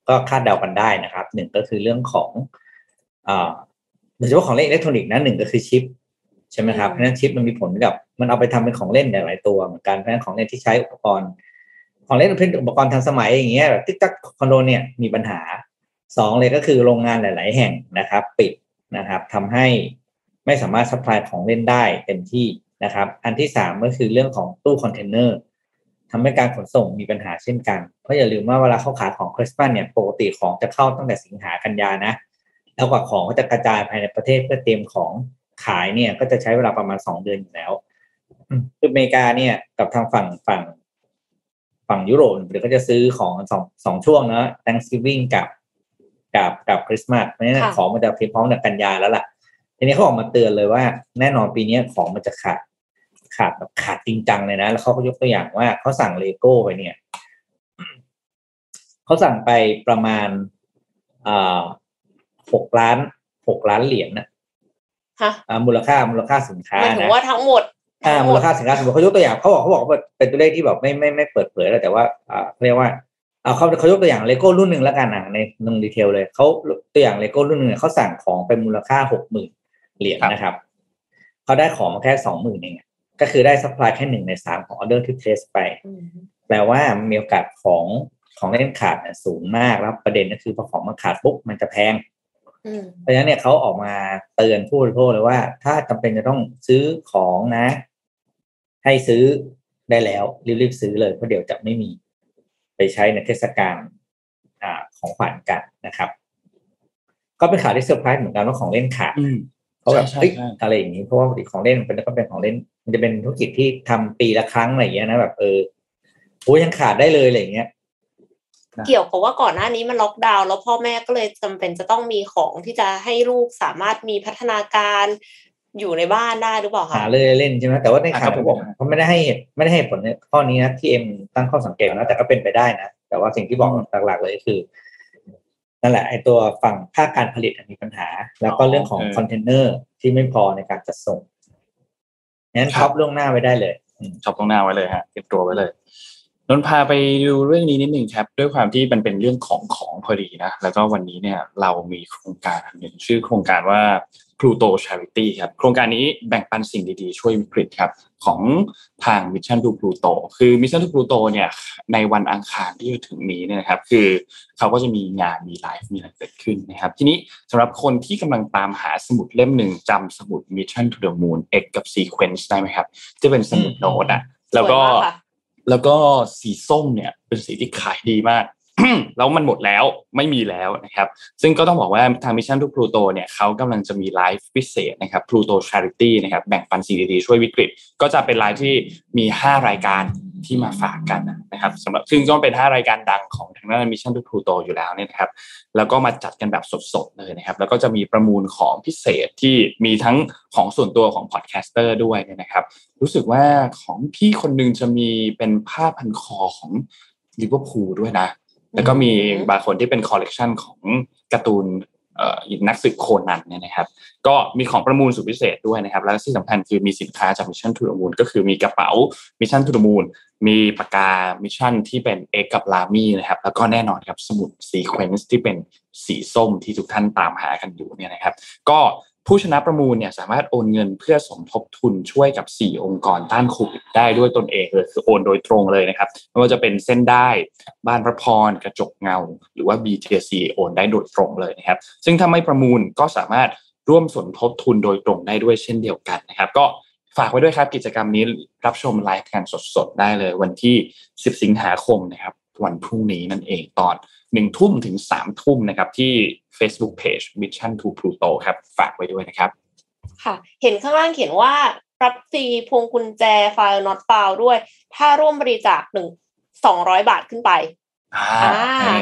Speaker 3: ก็คาดเดากันได้นะครับหนึ่งก็คือเรื่องของโดยเฉพาะของเล่นอิเล็กทรอนิกส์นะหนึ่งก็คือชิป ใช่ไหมครับเพ
Speaker 4: อืม
Speaker 3: ราะฉะนั้นชิปมันมีผลกับ มันเอาไปทำเป็นของเล่นหลายๆตัวเหมือนกันเพราะฉะนั้นของเล่นที่ใช้อุปกรณ์ ของเล่นเป็นอุปกรณ์ทันสมัยอย่างเงี้ยแบบติ๊กตักคอนโดเนี่ยมีปัญหาสองเลยก็คือโรงงานหลาย ๆ แห่งนะครับ ปิดนะครับทำให้ไม่สามารถ supply ของเล่นได้เต็มที่นะครับ อันที่สามก็คือเรื่องของตู้คอนเทนเนอร์ทำให้การขนส่งมีปัญหาเช่นกัน เพราะอย่าลืมว่าเวลาเขาขายของคริสต์มาสเนี่ยปกติของจะเข้าตั้งแต่สิงหากันยานะ แล้วกว่าของก็จะกระจายภายในประเทศเพื่อเตรียมของ ขายเนี่ยก็จะใช้เวลาประมาณสองเดือนอยู่แล้วอืมคืออเมริกาเนี่ยกับทางฝั่งฝั่งฝั่งยุโรปเดี๋ยวก็จะซื้อของสองสองช่วงนะ Thanksgiving กับกับกับคริสต์มาสเพราะฉะนั้น
Speaker 4: ค่ะ
Speaker 3: ของมันจะเพียงพร้อมในกันยาแล้วล่ะทีนี้เขาออกมาเตือนเลยว่า แน่นอนปีนี้ของมันจะขาดขาดแบบขาดจริงจังเลยนะ แล้วเขาก็ยกตัวอย่างว่าเขาสั่งเลโก้ไปเนี่ยเขาสั่งไปประมาณอ่าหกล้านหกล้านเหรียญนะ
Speaker 4: ฮะ
Speaker 3: อ่า มูลค่ามูลค่าสินค้า
Speaker 4: หมายถึง
Speaker 3: นะ
Speaker 4: ว่าทั้งหมด
Speaker 3: อ่า
Speaker 4: ทั้งห
Speaker 3: มด
Speaker 4: มู
Speaker 3: ลค่าสินค้าสมมติเขายกตัวอย่างเขาบอกเขาบอกว่าเป็นตัวเลขที่แบบไม่ไม่ไม่เปิดเผยแล้วแต่ว่าอ่าเขาเรียกว่าเอาเขาเขายกตัวอย่างเลโก้รุ่นหนึ่งแล้วกันนะไม่ลง detail เลยเขาตัวอย่างเลโก้รุ่นหนึ่งเขาสั่งของเป็นมูลค่าหกหมื่นเหรียญ
Speaker 2: ครับ
Speaker 3: นะครับเขาได้ของมาแค่สองหมื่นเองอะก็คือได้ supply แค่หนึ่งในสามของออเดอร์ที่ place ไป
Speaker 4: อืม
Speaker 3: แปลว่ามีโอกาสของของเล่นขาดเนี่ยสูงมากแล้วประเด็นก็คือพอของมันขาดปุ๊บมันจะแพง
Speaker 4: อืม
Speaker 3: เพราะฉะนั้นเนี่ยเขาออกมาเตือนผู้บริโภคเลยว่า ถ้าจำเป็นจะต้องซื้อของนะ ให้ซื้อได้แล้วรีบๆซื้อเลยเพราะเดี๋ยวจะไม่มี ไปใช้ในเทศกาลอ่าของขวัญกันนะครับ ก็เป็นข่าวที่เซอร์ไพรส์เหมือนกันว่าของเล่นขาด
Speaker 2: อืม
Speaker 3: เขาแบบ
Speaker 2: ใช่
Speaker 3: เฮ้ย
Speaker 2: ใช่
Speaker 3: อะไรอย่างนี้เพราะว่าปกติของเล่นมันเป็นก็เป็นของเล่น มันจะเป็นธุรกิจที่ทำปีละครั้งอะไรอย่างเงี้ยนะแบบเออโอ้ยยังขาดได้เลยอะไรอย่างเงี้ย
Speaker 4: เกี่ยวกับว่าก่อนหน้านี้มันล็อกดาวน์แล้วพ่อแม่ก็เลยจำเป็นจะต้องมีของที่จะให้ลูกสามารถมีพัฒนาการอยู่ในบ้านได้หรือเปล่า
Speaker 3: หา
Speaker 4: คะ
Speaker 3: เลยเล่นใช่ไหมแต่ว่าในข่าว
Speaker 2: อะก็
Speaker 3: เขา
Speaker 2: เป็น
Speaker 3: บอก
Speaker 2: ไปได้
Speaker 3: เขาไม่ได้ให้เหตุไม่ได้ให้ผลในข้อนี้นะที่เอ็มตั้งข้อสังเกตนะแต่ก็เป็นไปได้นะแต่ว่าสิ่งที่บอกหลักๆเลยคือนั่นแหละไอ้ตัวฝั่งภาคการผลิตมีปัญหา แล้วก็เรื่องของคอนเทนเนอร์ที่ไม่พอในการจัดส่งงั้น
Speaker 2: ครั
Speaker 3: บช็อปล่วงหน้าไว้ได้เลยอืม
Speaker 2: ช็อปล่วงหน้าไว้เลยฮะเตรียมตัวไว้เลย นนท์พาไปดูเรื่องนี้นิดหนึ่งครับ ด้วยความที่มันเป็นเรื่องของของพอดีนะ แล้วก็วันนี้เนี่ยเรามีโครงการอันหนึ่งชื่อโครงการว่า Pluto Charity ครับโครงการนี้แบ่งปันสิ่งดีๆ ช่วยวิกฤตครับ ของทาง Mission to Pluto คือ Mission to Pluto เนี่ยในวันอังคารที่จะถึงนี้เนี่ยนะครับ คือเขาก็จะมีงานมีไลฟ์มีอะไรเกิดขึ้นนะครับ ทีนี้สำหรับคนที่กำลังตามหาสมุดเล่มหนึ่งจำสมุด Mission to the Moon X กับ Sequence ได้ไหมครับ จะเป็นสมุดโน้ตอะแล้วก็
Speaker 4: สวยมากค่ะ
Speaker 2: แล้วก็สีส้มเนี่ยเป็นสีที่ขายดีมากแล้วมันหมดแล้วไม่มีแล้วนะครับ ซึ่งก็ต้องบอกว่าทาง Mission to Pluto เนี่ยเขากำลังจะมีไลฟ์พิเศษนะครับ Pluto Charity นะครับแบ่งปันสิ่งดีๆช่วยวิกฤต ก็จะเป็นไลฟ์ที่มี 5 รายการ ที่มาฝากกันนะครับสำหรับซึ่งก็เป็น5รายการดังของทางด้าน Mission to Pluto อยู่แล้วเนี่ยนะครับ แล้วก็มาจัดกันแบบสดๆเลยนะครับ แล้วก็จะมีประมูลของพิเศษที่มีทั้งของส่วนตัวของ podcaster ด้วยเนี่ยนะครับ รู้สึกว่าของพี่คนหนึ่งจะมีเป็นผ้าพันคอของลิเวอร์พูลด้วยนะ แล้วก็มีบางคนที่เป็นคอลเลกชันของการ์ตูน นักสืบโคนันเนี่ยนะครับ ก็มีของประมูลสุดพิเศษด้วยนะครับ แล้วที่สำคัญคือมีสินค้าจาก Mission to the Moon ก็คือมีกระเป๋าMission to the Moon มีปากกา Mission ที่เป็น X กับ Lamy นะครับ แล้วก็แน่นอนครับสมุด Sequence ที่เป็นสีส้มที่ทุกท่านตามหากันอยู่เนี่ยนะครับ ก็ ผู้ชนะประมูลเนี่ยสามารถโอนเงินเพื่อสมทบทุนช่วยกับ 4 องค์กรต้านโควิดได้ด้วยตนเองเลยคือโอนโดยตรงเลยนะครับไม่ว่าจะเป็นเส้นด้ายบ้านพระพรกระจกเงา หรือว่า BTC โอนได้โดยตรงเลยนะครับ ซึ่งถ้าไม่ประมูลก็สามารถร่วมสมทบทุนโดยตรงได้ด้วยเช่นเดียวกันนะครับ ก็ฝากไว้ด้วยครับกิจกรรมนี้รับชมไลฟ์กันสดๆได้เลย วันที่ 10 สิงหาคมนะครับวันพรุ่งนี้นั่นเองตอนหนึ่งทุ่มถึงสามทุ่มนะครับที่ Facebook Page Mission to Pluto ครับ ฝากไว้ด้วยนะครับ
Speaker 4: ค่ะ เห็นข้างล่างเขียนว่ารับฟรีพวงกุญแจไฟล์ not found ด้วย ถ้าร่วมบริจาคหนึ่งสองร้อยบาทขึ้นไป
Speaker 2: อ่า
Speaker 4: อ่า
Speaker 2: ใช่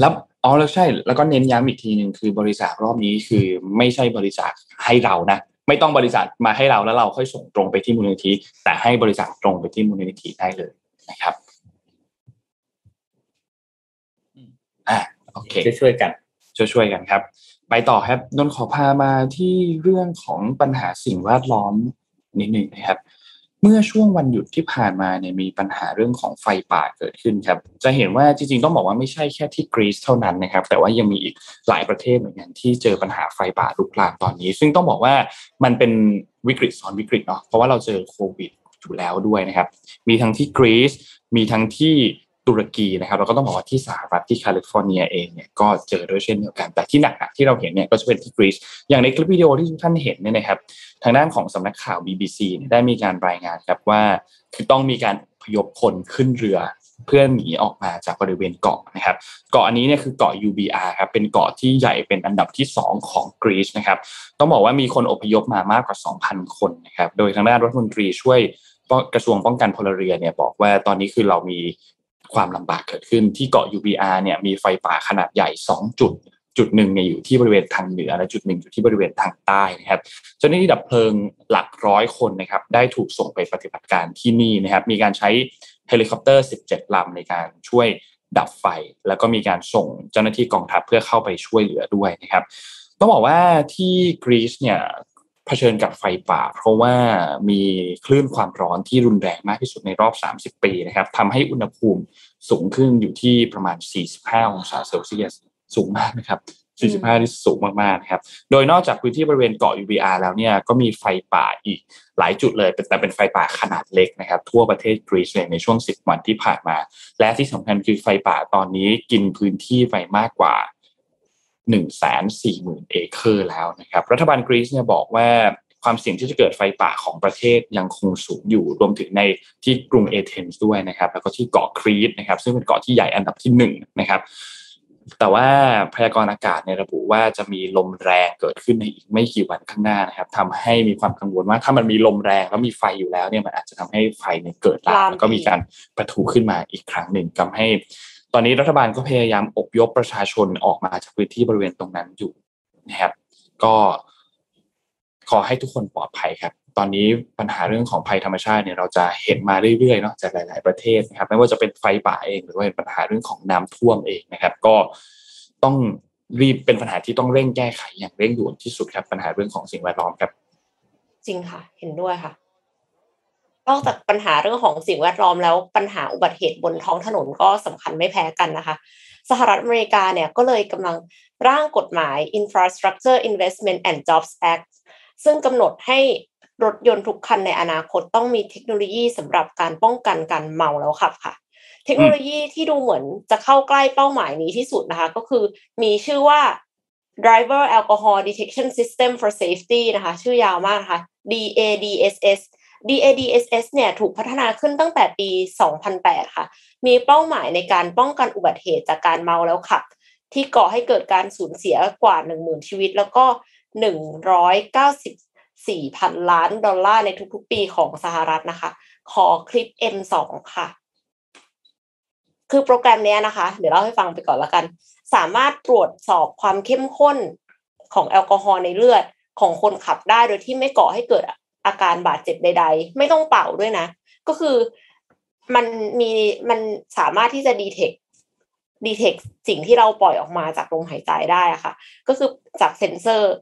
Speaker 2: แล้วอ๋อแล้วใช่ แล้วก็เน้นย้ำอีกทีหนึ่งคือบริจาครอบนี้คือไม่ใช่บริจาคให้เรานะไม่ต้องบริจาคมาให้เราแล้วเราค่อยส่งตรงไปที่มูลนิธิ แต่ให้บริจาคตรงไปที่มูลนิธิได้เลยนะครับอ่าโอเค
Speaker 3: ช่วยๆกัน
Speaker 2: ช่วยๆกันครับ ไปต่อครับนนท์ขอพามาที่เรื่องของปัญหาสิ่งแวดล้อมนิดหนึ่งนะครับ เมื่อช่วงวันหยุดที่ผ่านมาเนี่ยมีปัญหาเรื่องของไฟป่าเกิดขึ้นครับ จะเห็นว่าจริงๆต้องบอกว่าไม่ใช่แค่ที่กรีซเท่านั้นนะครับ แต่ว่ายังมีอีกหลายประเทศเหมือนกันที่เจอปัญหาไฟป่าลุกลามตอนนี้ ซึ่งต้องบอกว่ามันเป็นวิกฤตซ้อนวิกฤตเนาะเพราะว่าเราเจอโควิดอยู่แล้วด้วยนะครับ มีทั้งที่กรีซมีทั้งที่ ตุรกีนะครับแล้วก็ต้องบอกว่าที่สหรัฐที่แคลิฟอร์เนียเองเนี่ยก็เจอด้วยเช่นเดียวกันแต่ที่หนักๆที่เราเห็นเนี่ยก็จะเป็นที่กรีซอย่างในคลิปวิดีโอที่ทุกท่านเห็นเนี่ยนะครับทางด้านของสำนักข่าว BBC เนี่ยได้มีการรายงานครับว่า คือต้องมีการพยพคนขึ้นเรือเพื่อหนีออกมาจากบริเวณเกาะนะครับ เกาะอันนี้เนี่ยคือเกาะ UBR ครับเป็นเกาะที่ใหญ่เป็นอันดับที่ 2 ของกรีซนะครับต้องบอกว่ามีคนอพยพมามากกว่า 2,000 คนนะครับโดยทางด้านรัฐมนตรีช่วยกระทรวงป้องกันพลเรือนเนี่ยบอกว่าตอนนี้คือเรามี ความลำบากเกิดขึ้นที่เกาะ UBR เนี่ยมีไฟป่าขนาดใหญ่ 2 จุดจุดหนึ่งเนี่ยอยู่ที่บริเวณทางเหนือและจุดหนึ่งอยู่ที่บริเวณทางใต้นะครับเจ้าหน้าที่ดับเพลิงหลักร้อยคนนะครับได้ถูกส่งไปปฏิบัติการที่นี่นะครับ มีการใช้เฮลิคอปเตอร์ 17 ลำในการช่วยดับไฟ แล้วก็มีการส่งเจ้าหน้าที่กองทัพเพื่อเข้าไปช่วยเหลือด้วยนะครับต้องบอกว่าที่กรีซเนี่ย เผชิญกับไฟป่า เพราะว่ามีคลื่นความร้อนที่รุนแรงมากที่สุดในรอบ 30 ปีนะครับทำให้อุณหภูมิสูงขึ้นอยู่ที่ประมาณ 45 องศาเซลเซียสสูงมากนะครับ 45 ที่สูงมากๆนะครับ โดยนอกจากพื้นที่บริเวณเกาะ Euboea แล้วเนี่ยก็มีไฟป่าอีกหลายจุดเลยแต่เป็นไฟป่าขนาดเล็กนะครับ ทั่วประเทศกรีซเลยในช่วง 10 วันที่ผ่านมา และที่สำคัญคือไฟป่าตอนนี้กินพื้นที่ไปมากกว่า 1 4 0 0 0 0 เอเคอร์แล้วนะครับ รัฐบาลกรีซเนี่ยบอกว่าความเสี่ยงที่จะเกิดไฟป่าของประเทศยังคงสูงอยู่รวมถึงในที่กรุงเอเธนส์ด้วยนะครับ แล้วก็ที่เกาะครีตนะครับ ซึ่งเป็นเกาะที่ใหญ่อันดับที่หนึ่งนะครับแต่ว่าพยากรณ์อากาศเนี่ยระบุว่าจะมีลมแรงเกิดขึ้นในอีกไม่กี่วันข้างหน้านะครับทำให้มีความกังวลว่าถ้ามันมีลมแรงแล้วมีไฟอยู่แล้วเนี่ยมันอาจจะทำให้ไฟเนี่ยเกิดลามแล้วก็มีการประทุขึ้นมาอีกครั้งหนึ่งทำให้ ตอนนี้รัฐบาลก็พยายามอบยพประชาชนออกมาจากพื้นที่บริเวณตรงนั้นอยู่นะครับ ก็ขอให้ทุกคนปลอดภัยครับ ตอนนี้ปัญหาเรื่องของภัยธรรมชาติเนี่ยเราจะเห็นมาเรื่อยๆเนาะจากหลาย ๆประเทศนะครับ ไม่ว่าจะเป็นไฟป่าเองหรือว่าเป็นปัญหาเรื่องของน้ำท่วมเองนะครับ ก็ต้องรีบเป็นปัญหาที่ต้องเร่งแก้ไขอย่างเร่งด่วนที่สุดครับ ปัญหาเรื่องของสิ่งแวดล้อมครับ
Speaker 4: จริงค่ะ เห็นด้วยค่ะ นอกจากปัญหาเรื่องของสิ่งแวดล้อมแล้วปัญหาอุบัติเหตุบนท้องถนนก็สำคัญไม่แพ้กันนะคะ สหรัฐอเมริกาเนี่ยก็เลยกำลังร่างกฎหมาย Infrastructure Investment and Jobs Act ซึ่งกำหนดให้รถยนต์ทุกคันในอนาคตต้องมีเทคโนโลยีสำหรับการป้องกันการเมาแล้วขับค่ะ เทคโนโลยีที่ดูเหมือนจะเข้าใกล้เป้าหมายนี้ที่สุดนะคะ ก็คือมีชื่อว่า driver alcohol detection system for safety นะคะ ชื่อยาวมากนะคะ DADSS DADSS เนี่ยถูกพัฒนาขึ้นตั้งแต่ปี 2008 ค่ะ มีเป้าหมายในการป้องกันอุบัติเหตุจากการเมาแล้วขับ ที่ก่อให้เกิดการสูญเสียกว่า 10,000 ชีวิต แล้วก็ 194พันล้านดอลลาร์ในทุกๆ ปีของสหรัฐนะคะ ขอคลิป M2 ค่ะ คือโปรแกรมนี้นะคะ เดี๋ยวเล่าให้ฟังไปก่อนละกัน สามารถตรวจสอบความเข้มข้นของแอลกอฮอล์ในเลือดของคนขับได้โดยที่ไม่ก่อให้เกิด อาการบาดเจ็บใด ๆ ไม่ต้องเป่าด้วยนะ ก็คือมันมีมันสามารถที่จะดีเทคดีเทคสิ่งที่เราปล่อยออกมาจากลมหายใจได้อะค่ะ ก็คือจากเซ็นเซอร์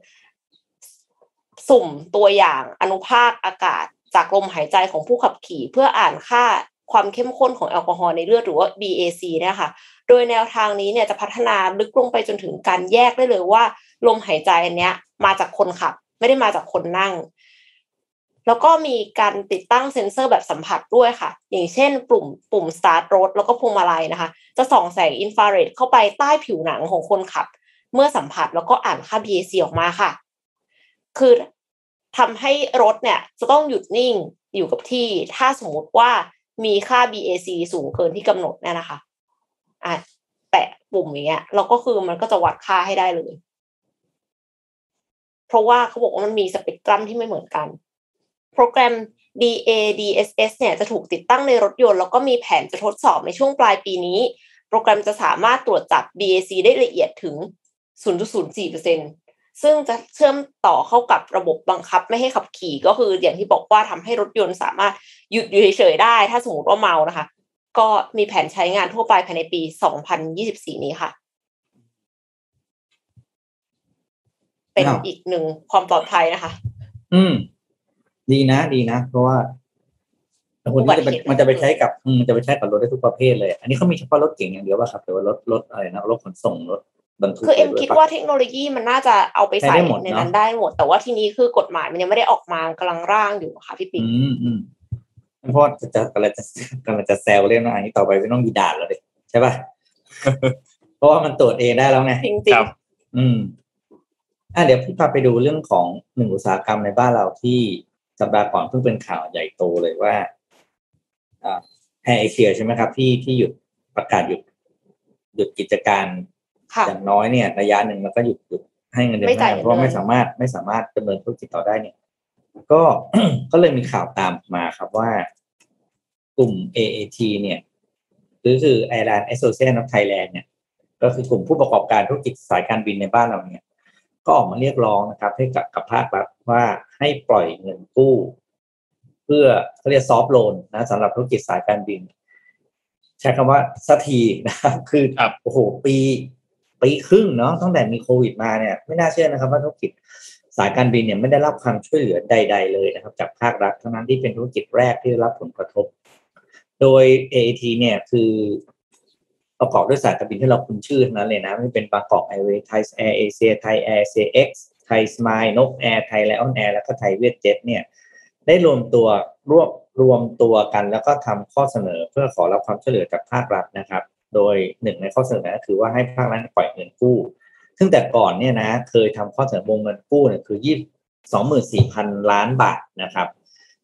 Speaker 4: สุ่มตัวอย่างอนุภาคอากาศจากลมหายใจของผู้ขับขี่ เพื่ออ่านค่าความเข้มข้นของแอลกอฮอล์ในเลือดหรือว่า BAC เนี่ยค่ะโดยแนวทางนี้เนี่ยจะพัฒนาลึกลงไปจนถึงการแยกได้เลยว่า ลมหายใจอันเนี้ย มาจากคนขับ ไม่ได้มาจากคนนั่ง แล้วก็มีการติดตั้งเซ็นเซอร์แบบสัมผัสด้วยค่ะ อย่างเช่นปุ่มปุ่ม start รถแล้วก็พวงมาลัยนะคะ จะส่องแสงอินฟราเรดเข้าไปใต้ผิวหนังของคนขับ เมื่อสัมผัสแล้วก็อ่านค่า BAC ออกมาค่ะ คือทำให้รถเนี่ยจะต้องหยุดนิ่งอยู่กับที่ ถ้าสมมติว่ามีค่า BAC สูงเกินที่กำหนดเนี่ยนะคะอะแตะปุ่มอย่างเงี้ยแล้วก็คือมันก็จะวัดค่าให้ได้เลย เพราะว่าเขาบอกว่ามันมีสเปกตรัมที่ไม่เหมือนกัน โปรแกรม DADSS เนี่ยจะถูกติดตั้งในรถยนต์แล้วก็มีแผนจะทดสอบในช่วงปลายปีนี้ โปรแกรมจะสามารถตรวจจับ BAC ได้ละเอียดถึง 0.04%ซึ่งจะเชื่อมต่อเข้ากับระบบบังคับไม่ให้ขับขี่ก็คืออย่างที่บอกว่าทำให้รถยนต์สามารถหยุดอยู่เฉยๆได้ ถ้าสมมติว่าเมานะคะ ก็มีแผนใช้งานทั่วไปภายในปี 2024 นี้ค่ะ เป็น
Speaker 3: อ้าว
Speaker 4: อีกหนึ่งความปลอดภัยนะคะ
Speaker 3: อืม ดีนะดีนะ เพราะว่าคนที่จะไป
Speaker 4: อุบัติเหตุ
Speaker 3: มันจะไปใช้กับอืมจะไปใช้กับรถได้ทุกประเภทเลย อันนี้เขามีเฉพาะรถเก่งอย่างเดียวป่ะครับหรือว่ารถรถอะไรนะรถขนส่งรถบรรทุก
Speaker 4: คือเอ็มะ
Speaker 3: ไรด้วย
Speaker 4: คิด
Speaker 3: ปะ
Speaker 4: ว่าเทคโนโลยีมันน่าจะเอาไปใส่
Speaker 3: ใช้ได้หมด
Speaker 4: ใน
Speaker 3: เนอะ
Speaker 4: นั้นได้หมด แต่ว่าทีนี้คือกฎหมายมันยังไม่ได้ออกมากำลังร่างอยู่ค่ะพี่ปิ๊ก
Speaker 3: อืมอืมเพราะว่าจะจะกำลังจะกำลังจะแซวเรื่องว่าอันนี้ต่อไปไม่ต้องมีด่านแล้วดิใช่ป่ะเพราะว่ามันตรวจเองได้แล้วไง
Speaker 4: จริง
Speaker 2: ครับ
Speaker 3: อืมอะเดี๋ยวพี่พาไปดูเรื่องของหนึ่งอุตสาหกรรมในบ้านเราที่ สัปดาห์ก่อนเพิ่งเป็นข่าวใหญ่โตเลยว่าอ่าแอร์เอเชียใช่ไหมครับ ที่ที่หยุดประกาศหยุดหยุดกิจการ
Speaker 4: ๆค่ะ
Speaker 3: อย่างน้อยเนี่ยระยะหนึ่งมันก็หยุดหยุดให้เงินเดือน
Speaker 4: ไม่จ่าย
Speaker 3: พนักงานเพราะว่า
Speaker 4: เงิน
Speaker 3: ไม่สามารถไม่สามารถดำเนินธุรกิจต่อได้เนี่ย ก็ก็เลยมีข่าวตามมาครับว่ากลุ่ม AAT เนี่ยหรือคือ Airline Association of Thailand เนี่ย ก็คือกลุ่มผู้ประกอบการธุรกิจสายการบินในบ้านเราเนี่ย ก็ออกมาเรียกร้องนะครับ ให้กับกับภาครัฐว่าให้ปล่อยเงินกู้ เพื่อเขาเรียกซอฟ t ์โลนนะสำหรับธุรกิจสายการบิน ใช้คำว่าสักทีนะครับคือ
Speaker 2: ครับ
Speaker 3: โอ้โหปีปีครึ่งเนาะตั้งแต่มีโควิดมาเนี่ย ไม่น่าเชื่อนะครับ ว่าธุรกิจสายการบินเนี่ยไม่ได้รับความช่วยเหลือใด ๆ เลยนะครับ จากภาครัฐทั้งนั้นที่เป็นธุรกิจแรกที่ได้รับผลกระทบ โดย AAT เนี่ยคือ ประกอบด้วยสายการบินที่เราคุ้นชื่อทั้งนั้นเลยนะไม่ว่าจะเป็นบางกอกแอร์เวย์สไทยแอร์เอเชียไทยแอร์เอเชียเอ็กซ์ไทยสมายนกแอร์ไทยไลออนแอร์แล้วก็ไทยเวียดเจ็ตเนี่ยได้รวมตัวรวบรวมตัวกันแล้วก็ทำข้อเสนอเพื่อขอรับความช่วยเหลือจากภาครัฐนะครับ โดยหนึ่งในข้อเสนอก็คือว่าให้ภาครัฐปล่อยเงินกู้ ซึ่งแต่ก่อนเนี่ยนะเคยทำข้อเสนอวงเงินกู้เนี่ยคือยี่สองหมื่นสี่พันล้านบาทนะครับ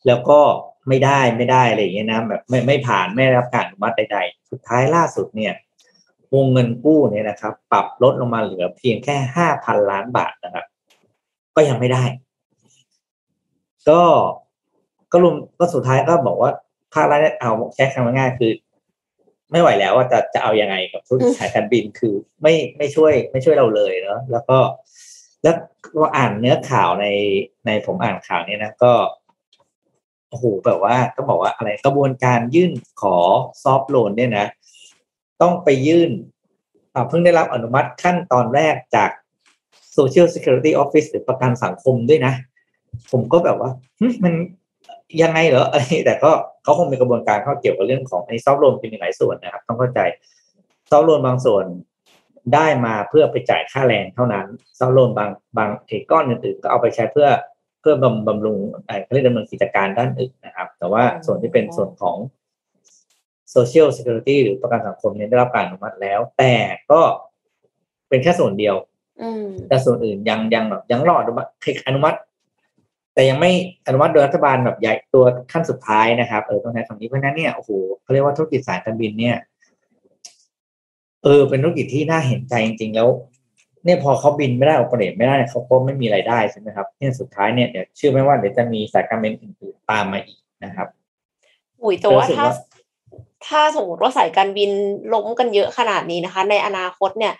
Speaker 3: แล้วก็ไม่ได้ไม่ได้อะไรอย่างเงี้ยนะแบบไม่ไม่ผ่านไม่รับการอนุมัติใดๆ สุดท้ายล่าสุดเนี่ย วงเงินกู้เนี่ยนะครับ ปรับลดลงมาเหลือเพียงแค่ห้าพันล้านบาทนะครับ ก็ยังไม่ได้ ก็ก็รวมก็สุดท้ายก็บอกว่าภาครัฐเนี่ยเอาใช้คำง่ายๆคือ ไม่ไหวแล้วว่าจะจะเอายังไงกับธุรกิจสายการบินคือไม่ไม่ช่วย ไม่ช่วยเราเลยเนาะแล้วก็แล้วก็อ่านเนื้อข่าวในในผมอ่านข่าวเนี่ยนะก็โอ้โหแบบว่าก็บอกว่าอะไรกระบวนการยื่นขอซอฟท์โลนเนี่ยนะ ต้องไปยื่นเพิ่งได้รับอนุมัติขั้นตอนแรกจาก Social Security Office หรือประกันสังคมด้วยนะ ผมก็แบบว่ามันยังไงเหรออะไรแต่ก็เขาคงมีกระบวนการเขาเกี่ยวกับเรื่องของไอ้ซอฟต์โลนเป็นหลายส่วนนะครับ ต้องเข้าใจซอฟต์โลนบางส่วนได้มาเพื่อไปจ่ายค่าแรงเท่านั้นซอฟต์โลนบางบางเทก้อนอื่นๆก็เอาไปใช้เพื่อเพื่อบำบำรุงไรเขาเรียกดำเนินกิจการด้านอื่นนะครับ แต่ว่าส่วนที่เป็นส่วนของ Social Security หรือประกันสังคมเนี่ยได้รับการอนุมัติแล้ว แต่ก็เป็นแค่ส่วนเดียว
Speaker 4: อืม
Speaker 3: แต่ส่วนอื่นยังยังแบบยังรออนุมัติอนุมัติ แต่ยังไม่อนุมัติโดยรัฐบาลแบบใหญ่ตัวขั้นสุดท้ายนะครับเออต้องใช้คำนี้เพราะฉะนั้นเนี่ยโอ้โหเขาเรียกว่าธุรกิจสายการบินเนี่ยเออเป็นธุรกิจที่น่าเห็นใจจริง ๆ แล้ว เนี่ยพอเขาบินไม่ได้โอเปเรตไม่ได้เนี่ยเขาก็ไม่มีรายได้ใช่ไหมครับเนี่ยสุดท้ายเนี่ยเดี๋ยวเชื่อไหมว่าเดี๋ยวจะมีสายการบินอื่นๆตามมาอีกนะครับ
Speaker 4: อุ๋ยแต่ว่า
Speaker 3: รู้สึก
Speaker 4: ถ้า
Speaker 3: ว่า
Speaker 4: ถ้าสมมติว่าสายการบินล้มกันเยอะขนาดนี้นะคะ ในอนาคตเนี่ย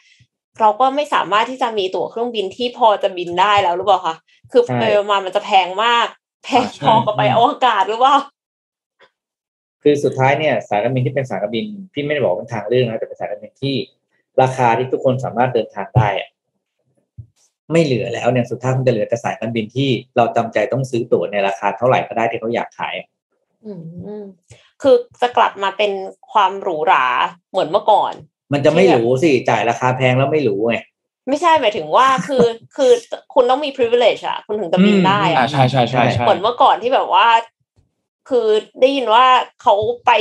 Speaker 4: เราก็ไม่สามารถที่จะมีตั๋วเครื่องบินที่พอจะบินได้แล้วหรือเปล่าคะ คือ
Speaker 3: ใช่
Speaker 4: ไปมามันจะแพงมาก แพง
Speaker 2: อ่าใช่
Speaker 4: พอกับไปอวกาศหรือเปล่า
Speaker 3: คือสุดท้ายเนี่ยสายการบินที่เป็นสายการบินพี่ไม่ได้บอกเป็นทางเลือกนะแต่เป็นสายการบินที่ ราคาที่ทุกคนสามารถเดินทางได้อะไม่เหลือแล้วเนี่ยสุดท้ายมันจะเหลือแต่สายการบินที่เราจำใจต้องซื้อตั๋วในราคาเท่าไหร่ก็ได้ที่เขาอยากขาย
Speaker 4: อืม คือจะกลับมาเป็นความหรูหราเหมือนเมื่อก่อน
Speaker 3: มันจะไม่หรูสิจ่ายราคาแพงแล้วไม่หรูไง
Speaker 4: ไม่ใช่หมายถึงว่าคือคือคุณต้องมี privilege อะคุณถึงจะบินได้
Speaker 2: อ่า
Speaker 4: อะ
Speaker 2: ใช่ใช่ใช่ใช่
Speaker 4: เหมือนเมื่อก่อนที่แบบว่า คือได้ยินว่าเขาไป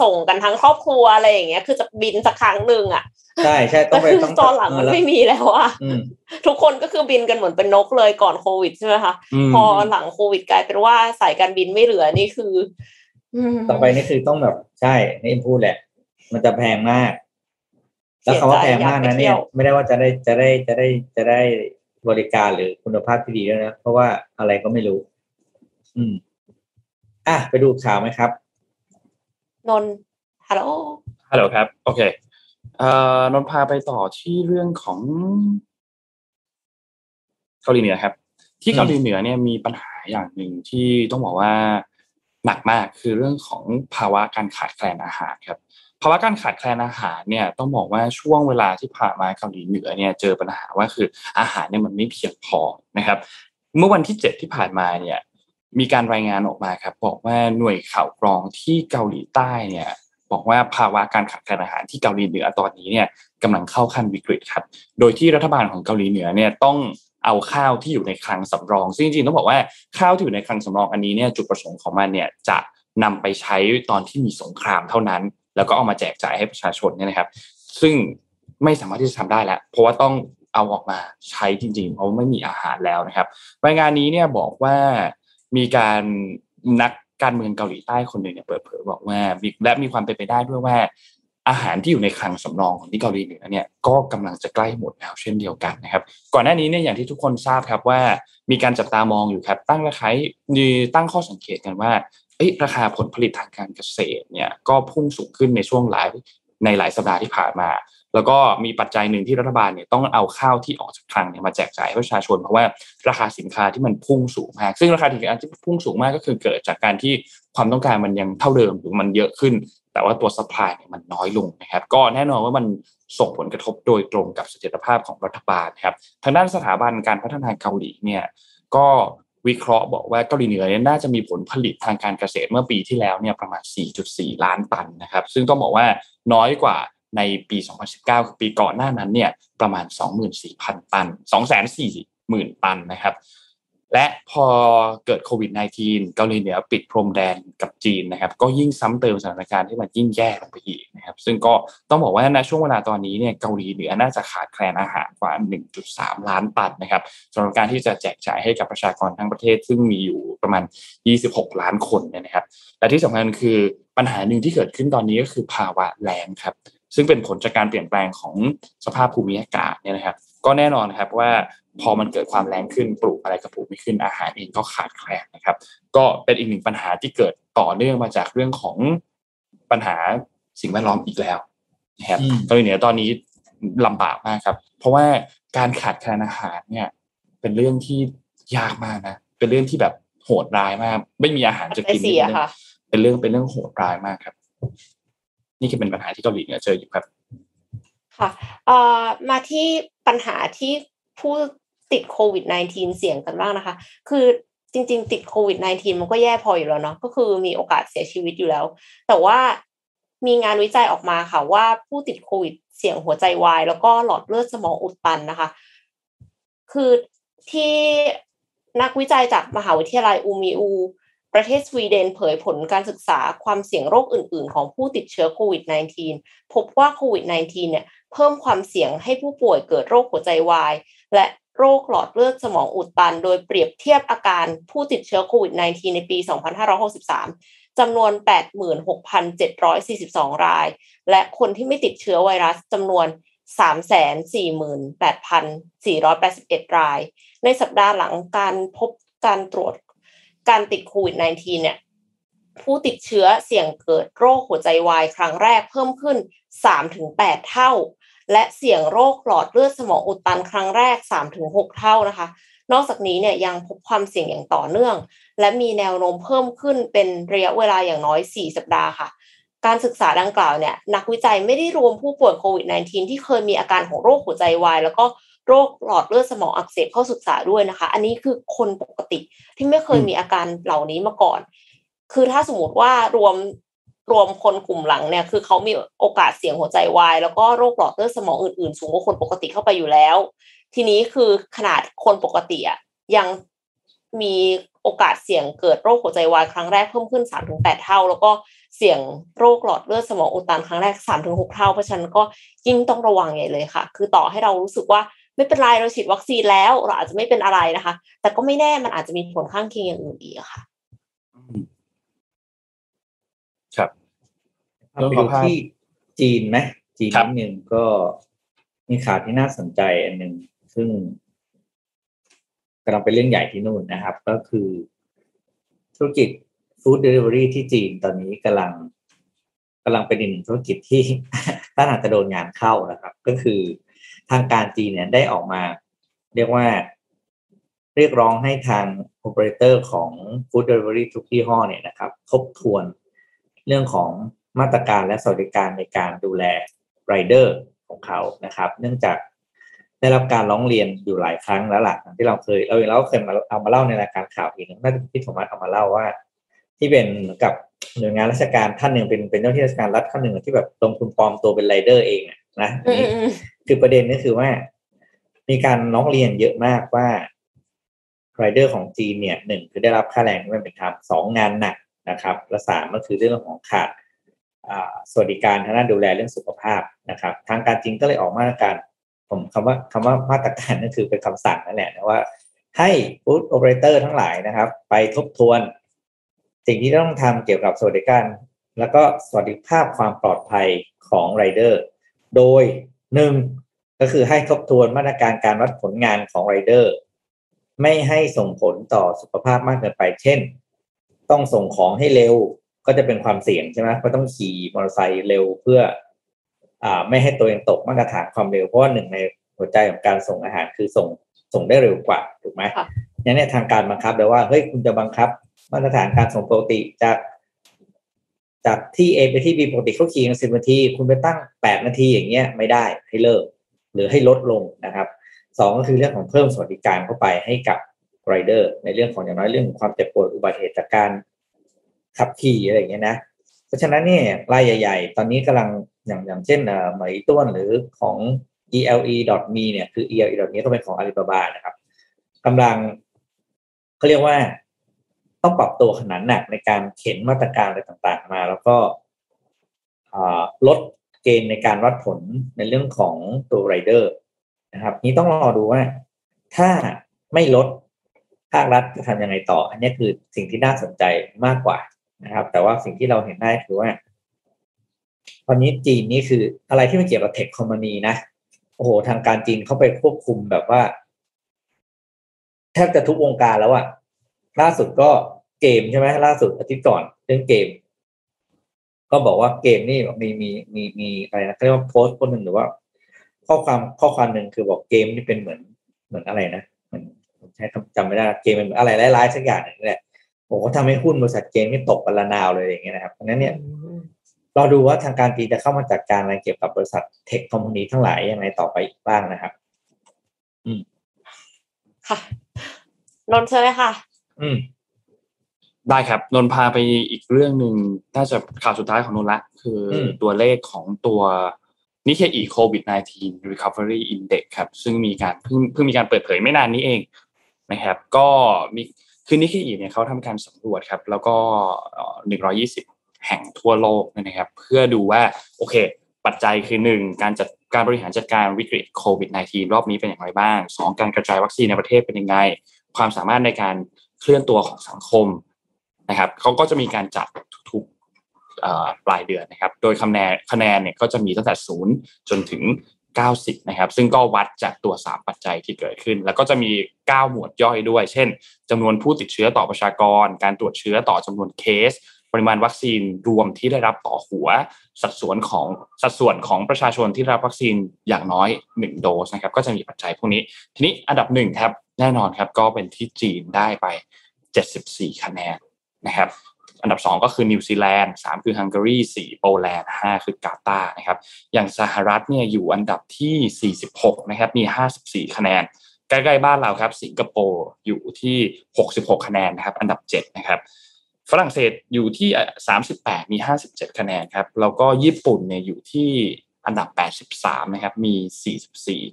Speaker 4: ส่งกันทั้งครอบครัวอะไรอย่างเงี้ย คือจะบินสักครั้งหนึ่งอะ
Speaker 3: ใช่ใช่ต้
Speaker 4: แต่
Speaker 3: องไป
Speaker 4: คือ
Speaker 3: ต้อง
Speaker 4: ตอนหลังมันไม่มีแล้วอะ
Speaker 3: อืม
Speaker 4: ทุกคนก็คือบินกันเหมือนเป็นนกเลยก่อนโควิดใช่ไหมคะ
Speaker 2: ม
Speaker 4: พอหลังโควิดกลายเป็นว่าสายการบินไม่เหลือนี่คืออืม
Speaker 3: ต่อไปนี่คือต้องแบบใช่นี่พูดแหละ มันจะแพงมากแล้วคำว่าแพงมากนะเนี่ย ไม่ได้ว่าจะได้จะได้จะได้จะได้บริการหรือคุณภาพที่ดีด้วยนะ เพราะว่าอะไรก็ไม่รู้ อืม อะ ไปดูข่าวไหมครับ
Speaker 4: นนท์ฮัลโหล
Speaker 2: ฮัลโหลครับ โอเคเอ่อนนท์พาไปต่อที่เรื่องของเกาหลีเหนือครับ ที่
Speaker 3: อืม
Speaker 2: เกาหลีเหนือเนี่ยมีปัญหาอย่างหนึ่งที่ต้องบอกว่า หนักมากคือเรื่องของภาวะการขาดแคลนอาหารครับภาวะการขาดแคลนอาหารเนี่ยต้องบอกว่าช่วงเวลาที่ผ่านมาเกาหลีเหนือเนี่ยเจอปัญหาว่าคืออาหารเนี่ยมันไม่เพียงพอนะครับ เมื่อวันที่เจ็ดที่ผ่านมาเนี่ยมีการรายงานออกมาครับบอกว่าหน่วยข่าวกรองที่เกาหลีใต้เนี่ย บอกว่าภาวะการขาดแคลนอาหารที่เกาหลีเหนือตอนนี้เนี่ยกำลังเข้าขั้นวิกฤตครับ โดยที่รัฐบาลของเกาหลีเหนือเนี่ยต้องเอาข้าวที่อยู่ในคลังสำรอง ซึ่งจริงๆต้องบอกว่าข้าวที่อยู่ในคลังสำรองอันนี้เนี่ยจุดประสงค์ของมันเนี่ยจะนำไปใช้ตอนที่มีสงครามเท่านั้น แล้วก็เอามาแจกจ่ายให้ประชาชนเนี่ยนะครับ ซึ่งไม่สามารถที่จะทำได้แล้ว เพราะว่าต้องเอาออกมาใช้จริงๆ เพราะไม่มีอาหารแล้วนะครับรายงานนี้เนี่ยบอกว่ามีการนัก การเมืองเกาหลีใต้คนหนึ่งเนี่ยเปิดเผยบอกว่าและมีความเป็นไปได้ด้วยว่า อาหารที่อยู่ในคลังสำรองของที่เกาหลีเหนือเนี่ยก็กำลังจะใกล้หมดแล้วเช่นเดียวกันนะครับ ก่อนหน้านี้เนี่ยอย่างที่ทุกคนทราบครับว่า มีการจับตามองอยู่ครับ ตั้งราคามีตั้งข้อสังเกตกันว่าเอ้ราคาผลผลิตทางการเกษตรเนี่ยก็พุ่งสูงขึ้นในช่วงหลายในหลายสัปดาห์ที่ผ่านมา แล้วก็มีปัจจัยหนึ่งที่รัฐบาลเนี่ยต้องเอาข้าวที่ออกจากคลังเนี่ยมาแจกจ่ายให้ประชาชน เพราะว่าราคาสินค้าที่มันพุ่งสูงมาก ซึ่งราคาสินค้าที่พุ่งสูงมากก็คือเกิดจากการที่ความต้องการมันยังเท่าเดิมหรือมันเยอะขึ้น แต่ว่าตัว supply เนี่ยมันน้อยลงนะครับก็แน่นอนว่ามันส่งผลกระทบโดยตรงกับเสถียรภาพของรัฐบาลนะครับทางด้านสถาบันการพัฒนาเกาหลีเนี่ยก็วิเคราะห์บอกว่าเกาหลีเหนือเนี่ยน่าจะมีผลผลิตทางการเกษตรเมื่อปีที่แล้วเนี่ยประมาณ 4.4 ล้านตันนะครับซึ่งต้องบอกว่าน้อยกว่า ในปี 2019 คือปีก่อนหน้านั้นเนี่ยประมาณ 24,000 ตัน 240,000 ตันนะครับ และพอเกิดโควิด -19 เกาหลีเหนือปิดพรมแดนกับจีนนะครับ ก็ยิ่งซ้ำเติมสถานการณ์ที่มันยิ่งแย่ลงไปอีกนะครับ ซึ่งก็ต้องบอกว่าในช่วงเวลาตอนนี้เนี่ยเกาหลีเหนือน่าจะขาดแคลนอาหารกว่า 1.3 ล้านตันนะครับสำหรับการที่จะแจกจ่ายให้กับประชากรทั้งประเทศ ซึ่งมีอยู่ประมาณ 26 ล้านคนเนี่ยนะครับ และที่สำคัญคือปัญหาหนึ่งที่เกิดขึ้นตอนนี้ก็คือภาวะแล้งครับ ซึ่งเป็นผลจากการเปลี่ยนแปลงของสภาพภูมิอากาศเนี่ยนะครับ ก็แน่นอนนะครับว่าพอมันเกิดความแรงขึ้นปลูกอะไรก็ปลูกไม่ขึ้นอาหารเองก็ขาดแคลนนะครับ ก็เป็นอีกหนึ่งปัญหาที่เกิดต่อเนื่องมาจากเรื่องของปัญหาสิ่งแวดล้อมอีกแล้วนะครับ
Speaker 3: อืม
Speaker 2: เกาหลีเหนือตอนนี้ลำบากมากครับ เพราะว่าการขาดแคลนอาหารเนี่ย เป็นเรื่องที่ยากมากนะเป็นเรื่องที่แบบโหดร้ายมาก ไม่มีอาหารจะกิน
Speaker 4: เสียค่ะ
Speaker 2: เป็นเรื่องเป็นเรื่องโหดร้ายมากครับ นี่คือเป็นปัญหาที่เกาหลีเหนือเจออยู่ครับ
Speaker 4: ค่ะเอ่อมาที่ปัญหาที่ผู้ติดโควิด -19 เสี่ยงกันบ้างนะคะ คือจริง ๆ ติดโควิด -19 มันก็แย่พออยู่แล้วเนาะก็คือมีโอกาสเสียชีวิตอยู่แล้ว แต่ว่ามีงานวิจัยออกมาค่ะว่าผู้ติดโควิดเสี่ยงหัวใจวาย แล้วก็หลอดเลือดสมองอุดตันนะคะ คือที่นักวิจัยจากมหาวิทยาลัยอูมิอู ประเทศสวีเดนเผยผลการศึกษาความเสี่ยงโรคอื่น ๆ ของผู้ติดเชื้อโควิด -19 พบว่าโควิด -19 เนี่ยเพิ่มความเสี่ยงให้ผู้ป่วยเกิดโรคหัวใจวาย และโรคหลอดเลือดสมองอุดตัน โดยเปรียบเทียบอาการผู้ติดเชื้อโควิด -19 ในปี 2563 จำนวน 86,742 ราย และคนที่ไม่ติดเชื้อไวรัสจำนวน 348,481 ราย ในสัปดาห์หลังการพบการตรวจ การติดโควิด -19 เนี่ยผู้ติดเชื้อเสี่ยงเกิดโรคหัวใจวายครั้งแรกเพิ่มขึ้น 3-8 เท่า และเสี่ยงโรคหลอดเลือดสมองอุดตันครั้งแรก 3-6 เท่านะคะ นอกจากนี้เนี่ยยังพบความเสี่ยงอย่างต่อเนื่อง และมีแนวโน้มเพิ่มขึ้นเป็นระยะเวลาอย่างน้อย 4 สัปดาห์ค่ะ การศึกษาดังกล่าวเนี่ยนักวิจัยไม่ได้รวมผู้ป่วยโควิด -19 ที่เคยมีอาการของโรคหัวใจวายแล้วก็ โรคหลอดเลือดสมองอักเสบเข้าศึกษาด้วยนะคะ อันนี้คือคนปกติที่ไม่เคยมีอาการเหล่านี้มาก่อน คือถ้าสมมติว่ารวมรวมคนกลุ่มหลังเนี่ย คือเขามีโอกาสเสี่ยงหัวใจวาย แล้วก็โรคหลอดเลือดสมองอื่นๆ สูงกว่าคนปกติเข้าไปอยู่แล้ว ทีนี้คือขนาดคนปกติอะยังมีโอกาสเสี่ยงเกิดโรคหัวใจวายครั้งแรกเพิ่มขึ้น 3-8ถึงเท่า แล้วก็เสี่ยงโรคหลอดเลือดสมองอุดตันครั้งแรก 3-6ถึงเท่า เพราะฉะนั้นก็ยิ่งต้องระวังใหญ่เลยค่ะ คือต่อให้เรารู้สึกว่า ไม่เป็นไรเราฉีดวัคซีนแล้วเราอาจจะไม่เป็นอะไรนะคะ แต่ก็ไม่แน่มันอาจจะมีผลข้างเคียงอย่างอื่นอีกค่ะ
Speaker 2: ครับ
Speaker 3: ไปดูที่จีนไหมจีน
Speaker 2: ครับ
Speaker 3: นิดนึงก็มีข่าวที่น่าสนใจอันหนึ่งซึ่งกำลังเป็นเรื่องใหญ่ที่นู่นนะครับ ก็คือธุรกิจ food delivery ที่จีนตอนนี้กำลังกำลังเป็นอีกหนึ่งธุรกิจที่ถ้าอาจจะโดนงานเข้านะครับ ก็คือ ทางการจีนเนี่ยได้ออกมา เรียกว่าเรียกร้องให้ทางโอเปอเรเตอร์ของ food delivery ทุกยี่ห้อเนี่ยนะครับทบทวนเรื่องของมาตรการและสวัสดิการในการดูแลไรเดอร์ของเขานะครับ เนื่องจากได้รับการร้องเรียนอยู่หลายครั้งแล้วล่ะที่เราเคยเราเองเราก็เคยมาเอามาเล่าในรายการข่าวอีกนึงน่าจะเป็นพี่โทมัสเอามาเล่าว่า ที่เป็นกับหน่วยงานราชการท่านหนึ่งเป็นเป็นเจ้าหน้าที่ราชการรัฐท่านหนึ่งที่แบบลงทุนปลอมตัวเป็นไรเดอร์เองนะ คือประเด็นก็คือว่า มีการร้องเรียนเยอะมากว่าไรเดอร์ของจีนเนี่ยหนึ่งคือได้รับค่าแรงที่ไม่เป็นธรรมสองงานหนักนะครับ และสามก็คือเรื่องของขาดสวัสดิการทางด้านดูแลเรื่องสุขภาพนะครับ ทางการจีนก็เลยออกมาตรการผมคำว่าคำว่ามาตรการนั่นคือเป็นคำสั่งนั่นแหละนะว่า ให้ฟู้ดโอเปอเรเตอร์ทั้งหลายนะครับ ไปทบทวน สิ่งที่ต้องทำเกี่ยวกับสวัสดิการ แล้วก็สวัสดิภาพความปลอดภัยของไรเดอร์โดย หนึ่งก็คือให้ทบทวนมาตรการการวัดผลงานของไรเดอร์ไม่ให้ส่งผลต่อสุขภาพมากเกินไป เช่น ต้องส่งของให้เร็วก็จะเป็นความเสี่ยงใช่ไหมเพราะต้องขี่มอเตอร์ไซค์เร็วเพื่อ อ่า ไม่ให้ตัวเองตกมาตรฐานความเร็วเพราะว่าหนึ่งในหัวใจของการส่งอาหารคือส่งส่งได้เร็วกว่าถูกไหม
Speaker 4: ค่ะ
Speaker 3: งั้นเนี่ยทางการบังคับเลยว่าเฮ้ยคุณจะบังคับ มาตรฐานการส่งปกติจาก จากที่ A ไปที่ B ปกติเขาขี่กันสิบนาที คุณไปตั้งแปดนาทีอย่างเงี้ยไม่ได้ให้เลิก หรือให้ลดลงนะครับสองก็คือเรื่องของเพิ่มสวัสดิการเข้าไปให้กับไรเดอร์ ในเรื่องของอย่างน้อยเรื่องของความเจ็บปวยอุบัติเหตุจากการขับขี่อะไรอย่างเงี้ยนะเพราะฉะนั้นเนี่ยรายใหญ่ ๆ ตอนนี้กำลังอย่างอย่างเช่นเอ่อไหมต้วนหรือของ ele.me เนี่ยคือ ele.me ก็เป็นของ Alibaba นะครับกำลังเขาเรียกว่า ต้องปรับตัวขนาดหนักในการเข็นมาตรการอะไรต่างๆ มา แล้วก็ลดเกณฑ์ในการวัดผลในเรื่องของตัวไรเดอร์นะครับ นี้ต้องรอดูว่า ถ้าไม่ลดภาครัฐจะทำยังไงต่อ อันนี้คือสิ่งที่น่าสนใจมากกว่านะครับ แต่ว่าสิ่งที่เราเห็นได้คือว่า ตอนนี้จีนนี่คืออะไรที่ไม่เกี่ยวกับเทคคอมมานีนะโอ้โหทางการจีนเข้าไปควบคุมแบบว่าแทบจะทุกวงการแล้วอะ ล่าสุดก็เกมใช่ไหมล่าสุดอาทิตย์ก่อนเรื่องเกม ก็บอกว่าเกมนี่มีมีมีมีอะไรนะเขาเรียกว่าโพสต์คนหนึ่งหรือว่า ข้อความข้อความหนึ่งคือบอกเกมนี่เป็นเหมือนเหมือนอะไรนะมือนใช้จำไม่ได้เกมเป็นอะไรร้ายๆสักอย่างหนึงแหละผมก็ทำให้หุ้นบริษัทเกมนี่ตกบรรนาวเลยอย่างเงี้ยนะครับเพราะนั้นเนี่ยเรอดูว่าทางการจีนจะเข้ามาจัดการอะไรเกี่ยวกับบริษัทเทคคอมพานีทั้งหลายยังไงต่อไปอีกบ้างนะครับ
Speaker 4: ค่ะนนท์เชิญเลยค่ะ
Speaker 3: อืม
Speaker 2: ได้ครับนนท์พาไปอีกเรื่องหนึ่งน่าจะข่าวสุดท้ายของนนท์ละ คืออ
Speaker 3: ม
Speaker 2: ตัวเลขของตัวนิเคอีโควิด -19 Recovery Index ครับ ซึ่งมีการเพิ่งเพิ่งมีการเปิดเผยไม่นานนี้เองนะครับ ก็มีคือนิเคอีเนี่ยเขาทำการสำรวจครับ แล้วก็เอ่อ120 แห่งทั่วโลกนะครับ เพื่อดูว่า โอเค ปัจจัยคือหนึ่งการจัดการบริหารจัดการวิกฤตโควิด -19 รอบนี้เป็นอย่างไรบ้างสองการกระจายวัคซีนในประเทศเป็นยังไง ความสามารถในการ เคลื่อนตัวของสังคมนะครับเขาก็จะมีการจัดทุกๆปลายเดือนนะครับ โดยคะแนนคะแนนเนี่ยก็จะมีตั้งแต่ศูนย์จนถึง 90 นะครับ ซึ่งก็วัดจากตัว 3 ปัจจัยที่เกิดขึ้น แล้วก็จะมี 9 หมวดย่อยด้วย เช่นจำนวนผู้ติดเชื้อต่อประชากร การตรวจเชื้อต่อจำนวนเคส ปริมาณวัคซีนรวมที่ได้รับต่อหัวสัดส่วนของสัดส่วนของประชาชนที่รับวัคซีนอย่างน้อย 1 โดสนะครับก็จะมีปัจจัยพวกนี้ ทีนี้อันดับหนึ่งครับแน่นอนครับก็เป็นที่จีนได้ไป 74 คะแนนนะครับอันดับ 2 ก็คือนิวซีแลนด์3คือฮังการี4โปแลนด์5คือกาตาร์นะครับอย่างสหรัฐเนี่ยอยู่อันดับที่ 46นะครับมี 54 คะแนน ใกล้ๆบ้านเราครับสิงคโปร์อยู่ที่ 66 คะแนนนะครับอันดับ7นะครับ ฝรั่งเศสอยู่ที่ 38 มี 57 คะแนนครับ แล้วก็ญี่ปุ่นเนี่ยอยู่ที่อันดับ 83 นะครับ มี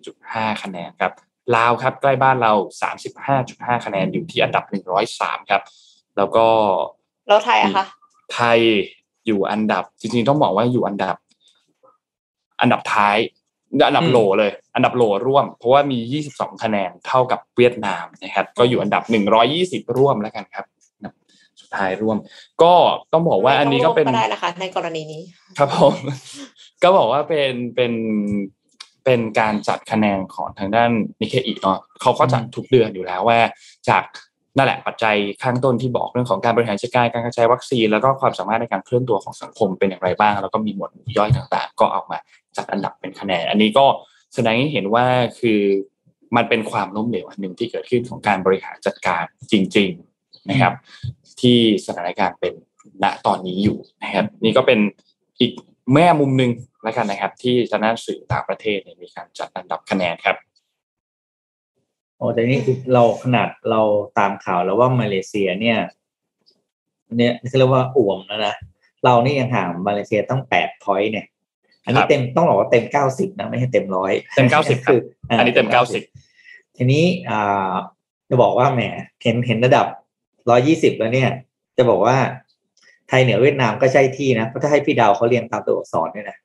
Speaker 2: 44.5 คะแนนครับ ลาวครับใกล้บ้านเรา 35.5 คะแนนอยู่ที่อันดับ 103 ครับ แล้วก็
Speaker 4: แล้วไทยอะคะ
Speaker 2: ไทยอยู่อันดับ จริงๆต้องบอกว่าอยู่อันดับ อันดับท้าย อันดับ
Speaker 3: อืม
Speaker 2: โหลเลย อันดับโหลร่วม เพราะว่ามี 22 คะแนนเท่ากับเวียดนามนะครับ ก็อยู่อันดับ 120 ร่วมแล้วกันครับอันดับ สุดท้ายร่วม ก็ต้องบอกว่าอันนี้ก็เป็น
Speaker 4: ไม่ต้องร่วมได้นะคะในกรณีนี้
Speaker 2: ครับผม ก็บอกว่าเป็นเป็นเป็นการจัดคะแนนของทางด้านนิเคอีเนาะเขาก็จัดทุกเดือนอยู่แล้วว่า จากนั่นแหละปัจจัยข้างต้นที่บอกเรื่องของการบริหารจัดการการกระจายวัคซีน แล้วก็ความสามารถในการเคลื่อนตัวของสังคมเป็นอย่างไรบ้าง แล้วก็มีหมวดหมู่ย่อยต่างๆ ก็เอามาจัดอันดับเป็นคะแนน อันนี้ก็แสดงให้เห็นว่าคือมันเป็นความล้มเหลวอันหนึ่งที่เกิดขึ้นของการบริหารจัดการจริง ๆนะครับ ที่สถานการณ์เป็นณตอนนี้อยู่นะครับ นี่ก็เป็นอีกแม่มุมหนึ่งแล้วกันนะครับ ที่ทางด้านสื่อต่างประเทศเนี่ยมีการจัดอันดับคะแนนครับ
Speaker 3: โอ้แต่นี่คือเราขนาดเราตามข่าวแล้วว่ามาเลเซียเนี่ย เนี่ยเรียกว่าอ่วมแล้วนะเรานี่ยังห่างมาเลเซียต้องแปดพอยต์เนี่ย อันนี้
Speaker 2: ครับ
Speaker 3: เต็มต้องบอกว่าเต็มเก้าสิบนะไม่ใช่เต็มร้อย
Speaker 2: เต็ม90ครับอันนี้เต็ม90
Speaker 3: ทีนี้อ่าจะบอกว่าแหมเห็นเห็นระดับ ร้อยี่สิบแล้วเนี่ย จะบอกว่าไทยเหนือเวียดนามก็ใช่ที่นะเพราะถ้าให้พี่ดาวเขาเรียงตามตัวอักษรเนี่ยนะ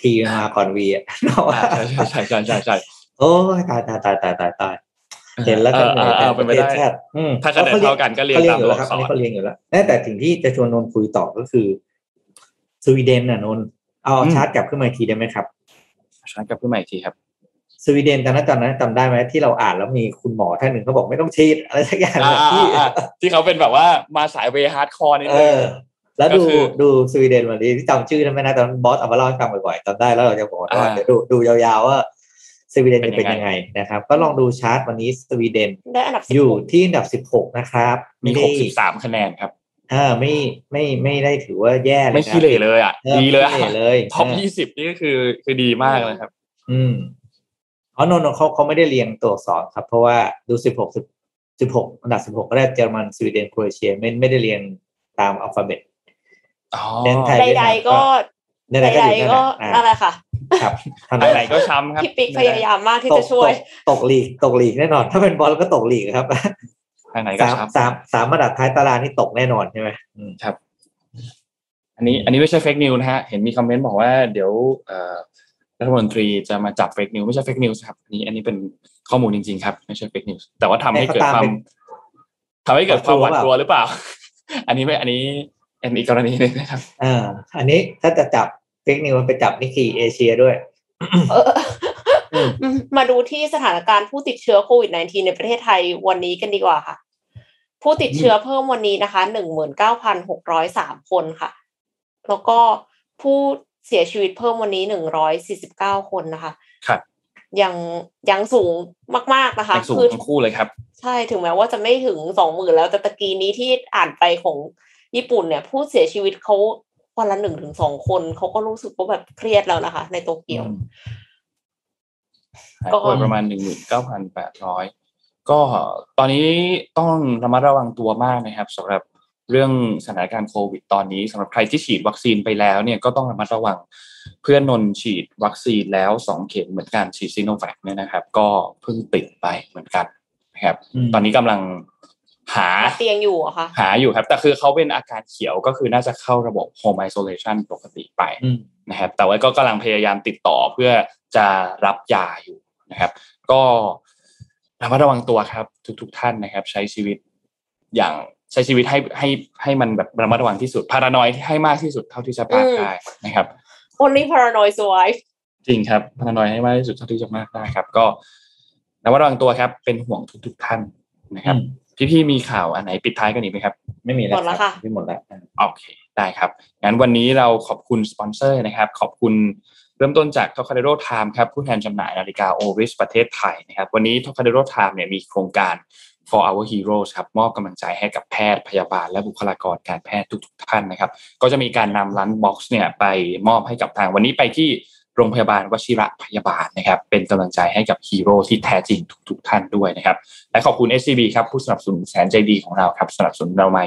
Speaker 3: ทีมาก่อนวีอะ
Speaker 2: อ่าใช่ใช่ใช่ใช่ใช่ใช่
Speaker 3: โอ้ยตายตายตายตายตายตายเห็นแล้วก็
Speaker 2: เออเออเออเป็นไปได้
Speaker 3: ประทศชาติอืม
Speaker 2: ถ้าคะแนนเท่ากันก็เรียงตามตัวอักษร
Speaker 3: เขาเรียงอยู่แล้วครับอันนี้เขาเรียงอยู่แล้วแต่แต่สิ่งที่จะชวนนนท์คุยต่อก็คือ สวีเดนน่ะนนท์เอา
Speaker 2: อืม
Speaker 3: ชาร์ตกลับขึ้นมาอีกทีได้ไหมครับ
Speaker 2: ฉันกลับขึ้นมาอีกทีครับ
Speaker 3: สวีเดนตอนนั้นตอนนั้นจำได้ไหมที่เราอ่านแล้วมีคุณหมอท่านหนึ่งเขาบอกไม่ต้องฉีดอะไรสักอย่าง
Speaker 2: อ่า
Speaker 3: แบบที่
Speaker 2: อ่าอ่าที่เขาเป็นแบบว่ามาสายเวฮาร์ดคอร์นิด
Speaker 3: เอ
Speaker 2: นึง
Speaker 3: อแล้ว
Speaker 2: ก็
Speaker 3: ดู
Speaker 2: คือ
Speaker 3: ดูสวีเดนวันนี้ที่จำชื่อได้ไหมนะตอนนบอสเอามาเล่าให้ฟังบ่อยๆจำได้แล้วเราจะบอกว่า
Speaker 2: อ่า
Speaker 3: เดี๋ยวดูดูยาวๆว่าสวีเดนจะ
Speaker 2: เป็
Speaker 3: เป็น
Speaker 2: นยั
Speaker 3: ยัง
Speaker 2: ง
Speaker 3: ไง
Speaker 2: ไง
Speaker 3: นะครับ ก็ลองดูชาร์ตวันนี้สวีเดน
Speaker 4: ได้อันดับสิบ
Speaker 3: อยู่
Speaker 4: หก
Speaker 3: ที่อันดับสิบหกนะครับ
Speaker 2: มี
Speaker 3: ไได้
Speaker 2: หกสิบสามคะแนนครับ
Speaker 3: อ่าไม่ไม่ไม่ได้ถือว่าแย่เลย
Speaker 2: ไม่
Speaker 3: นะ
Speaker 2: ขี้เหร่เลยอะ
Speaker 3: ออ
Speaker 2: ดีเลยอะ
Speaker 3: ไม่ขี้หร่เลย
Speaker 2: ท็อป
Speaker 3: เยี่
Speaker 2: สิบนี่ก็คือคือดีมากเลยครับ
Speaker 3: อืม อ๋อโนนเขาเขาไม่ได้เรียงตัวอักษรครับ เพราะว่าดูสิบหกสิบหกอันดับสิบหกก็ได้เยอรมันสวีเดนโครเอเชียไม่ไม่ได้เรียงตามอัลฟาเบต
Speaker 2: อ๋อ
Speaker 3: เน้นไทย
Speaker 4: ใดๆก็
Speaker 3: ใดๆก็
Speaker 4: ใด
Speaker 3: อยู่นั่น
Speaker 4: ๆก็
Speaker 3: แหละ
Speaker 4: นั่นแห
Speaker 3: อ่า
Speaker 4: ละค่ะ
Speaker 3: ครับทำ
Speaker 2: ทางไหนก็ช้ำครับ
Speaker 4: พี่ปิ๊กพยายามมากที่
Speaker 3: ต
Speaker 4: จะ
Speaker 3: ก
Speaker 4: ช่วย
Speaker 3: ตกตกลีกตกลีกแน่นอน ถ้าเป็นบอลก็ตกลีกครับ
Speaker 2: ทางไหนก็
Speaker 3: สาม
Speaker 2: ช้ำ
Speaker 3: สามสามระดับท้ายตารางนี่ตกแน่นอนใช่ไหมอืม
Speaker 2: อันนี้ อันนี้ไม่ใช่ fake news นะฮะ เห็นมีคอมเมนต์บอกว่าเดี๋ยวเอ่อ รัฐมนตรีจะมาจับ fake news ไม่ใช่ fake news ครับอันนี้อันนี้เป็นข้อมูลจริง ๆ ครับ ไม่ใช่ fake news แต่ว่าทำให้เกิดความทำให้เกิดความหวาดกลัวหรือเปล่า อันนี้ไม่อันนี้เป็นอีกกรณีหนึ่งนะครับ
Speaker 3: อ่าอันนี้ถ้าจะจับ fake news ไปจับ Nikkei Asia ด้วย
Speaker 4: เออมาดูที่สถานการณ์ผู้ติดเชื้อโควิด -19 ในประเทศไทยวันนี้กันดีกว่าค่ะ ผู้ติดเชื้อเพิ่มวันนี้นะคะหนึ่งหมื่นเก้าพันหกร้อยสามคนค่ะ แล้วก็ผู้ เสียชีวิตเพิ่มวันนี้หนึ่งร้อยสี่สิบเก้าคนนะคะ
Speaker 2: ครับ
Speaker 4: ยังยังสูงมาก ๆนะคะ
Speaker 2: ยังสูง
Speaker 4: คือ
Speaker 2: ทั้งคู่เลยครับ
Speaker 4: ใช่ถึงแม้ว่าจะไม่ถึงสองหมื่นแล้วแต่ตะกี้นี้ที่อ่านไปของญี่ปุ่นเนี่ย ผู้เสียชีวิตเขาวันละหนึ่งถึงสองคนเขาก็รู้สึกว่าแบบเครียดแล้วนะคะ ในโตเกียว
Speaker 2: หาย
Speaker 4: ก็
Speaker 2: ป่วยประมาณหนึ่งหมื่นเก้าพันแปดร้อยก็ตอนนี้ต้องระมัดระวังตัวมากนะครับสำหรับ เรื่องสถานการณ์โควิดตอนนี้สำหรับใครที่ฉีดวัคซีนไปแล้วเนี่ยก็ต้องระมัดระวังเพื่อนนนฉีดวัคซีนแล้วสองเข็มเหมือนกันฉีดซีโนแวคเนี่ยนะครับ ก็เพิ่งติดไปเหมือนกันนะครับ ตอนนี้กำลังหา
Speaker 4: เตียงอยู่อะค่ะ
Speaker 2: หาอยู่ครับ แต่คือเขาเป็นอาการเขียวก็คือน่าจะเข้าระบบ home isolation ปกติไป
Speaker 3: อืม
Speaker 2: นะครับ แต่ว่าก็กำลังพยายามติดต่อเพื่อจะรับยาอยู่นะครับ ก็ระมัดระวังตัวครับ ทุกๆท่านนะครับ ใช้ชีวิตอย่าง ใช้ชีวิตให้ให้ให้มันแบบระมัดระวังที่สุดพารานอยให้มากที่สุดเท่าที่จะมาก
Speaker 4: อืม
Speaker 2: ได้นะครับ
Speaker 4: only paranoid survive
Speaker 2: จริงครับพารานอยให้มากที่สุดเท่าที่จะมากได้ครับ ก็ระมัดระวังตัวครับ เป็นห่วงทุกๆท่านนะครับ
Speaker 3: อืม
Speaker 2: พี่ๆมีข่าวอันไหนปิดท้ายกันอีกไหมครับ
Speaker 3: ไม่มีแล้ว
Speaker 4: หมดแล้ว
Speaker 3: รับ
Speaker 4: ค่ะ
Speaker 3: ที่หมดแล้ว
Speaker 2: โอเคได้ครับงั้นวันนี้เราขอบคุณสปอนเซอร์นะครับ ขอบคุณเริ่มต้นจาก t o k a d e r o Time ครับผู้แทนจำหน่ายนาฬิกา o r i s ประเทศไทยนะครับ วันนี้ t o k a d e r o Time เนี่ยมีโครงการ for our heroes ครับมอบกำลังใจให้กับแพทย์พยาบาล และบุคลากรการแพทย์ทุก ๆ ท่านนะครับ ก็จะมีการนำ lunch box เนี่ยไปมอบให้กับทางวันนี้ไปที่โรงพยาบาลวชิรพยาบาลนะครับ เป็นกำลังใจให้กับฮีโร่ที่แท้จริงทุก ๆ ท่านด้วยนะครับ และขอบคุณ SCB ครับผู้สนับสนุนแสนใจดีของเราครับสนับสนุนเรามา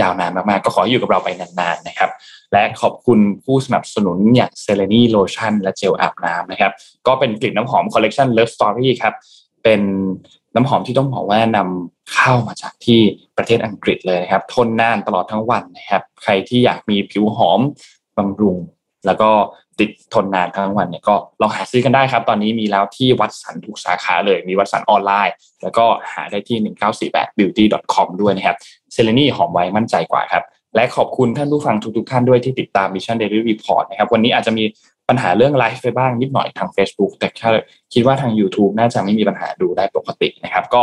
Speaker 2: ยาวนานมากๆ ก็ขออยู่กับเราไปนานๆนะครับ และขอบคุณผู้สนับสนุนอย่างเซเลนีโลชั่นและเจลอาบน้ำนะครับ ก็เป็นกลิ่นน้ำหอมคอลเล t ชัน Love Story ครับ เป็น น้ำหอมที่ต้องบอกว่านำเข้ามาจากที่ประเทศอังกฤษเลยนะครับ ทนนานตลอดทั้งวันนะครับ ใครที่อยากมีผิวหอมบำรุง แล้วก็ติดทนนานทั้งวันเนี่ยก็ลองหาซื้อกันได้ครับ ตอนนี้มีแล้วที่วัดสันทุกสาขาเลย มีวัดสันออนไลน์ แล้วก็หาได้ที่ 1948 beauty com ด้วยนะครับเซเลนีหอมไว้มั่นใจกว่าครับและขอบคุณท่านผู้ฟังทุกๆท่านด้วยที่ติดตาม Mission Daily Report นะครับวันนี้อาจจะมี ปัญหาเรื่องไลฟ์ไปบ้างนิดหน่อยทาง Facebook แต่แค่คิดว่าทาง YouTube น่าจะไม่มีปัญหาดูได้ปกตินะครับ ก็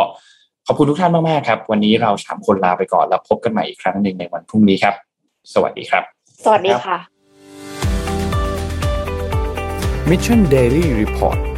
Speaker 2: ขอบคุณทุกท่านมาก ๆ ครับ วันนี้เราสามคนลาไปก่อน แล้วพบกันใหม่อีกครั้งหนึ่งในวันพรุ่งนี้ครับ สวัสดีครับ
Speaker 4: สวัสดีค่ะ
Speaker 1: Mission Daily Report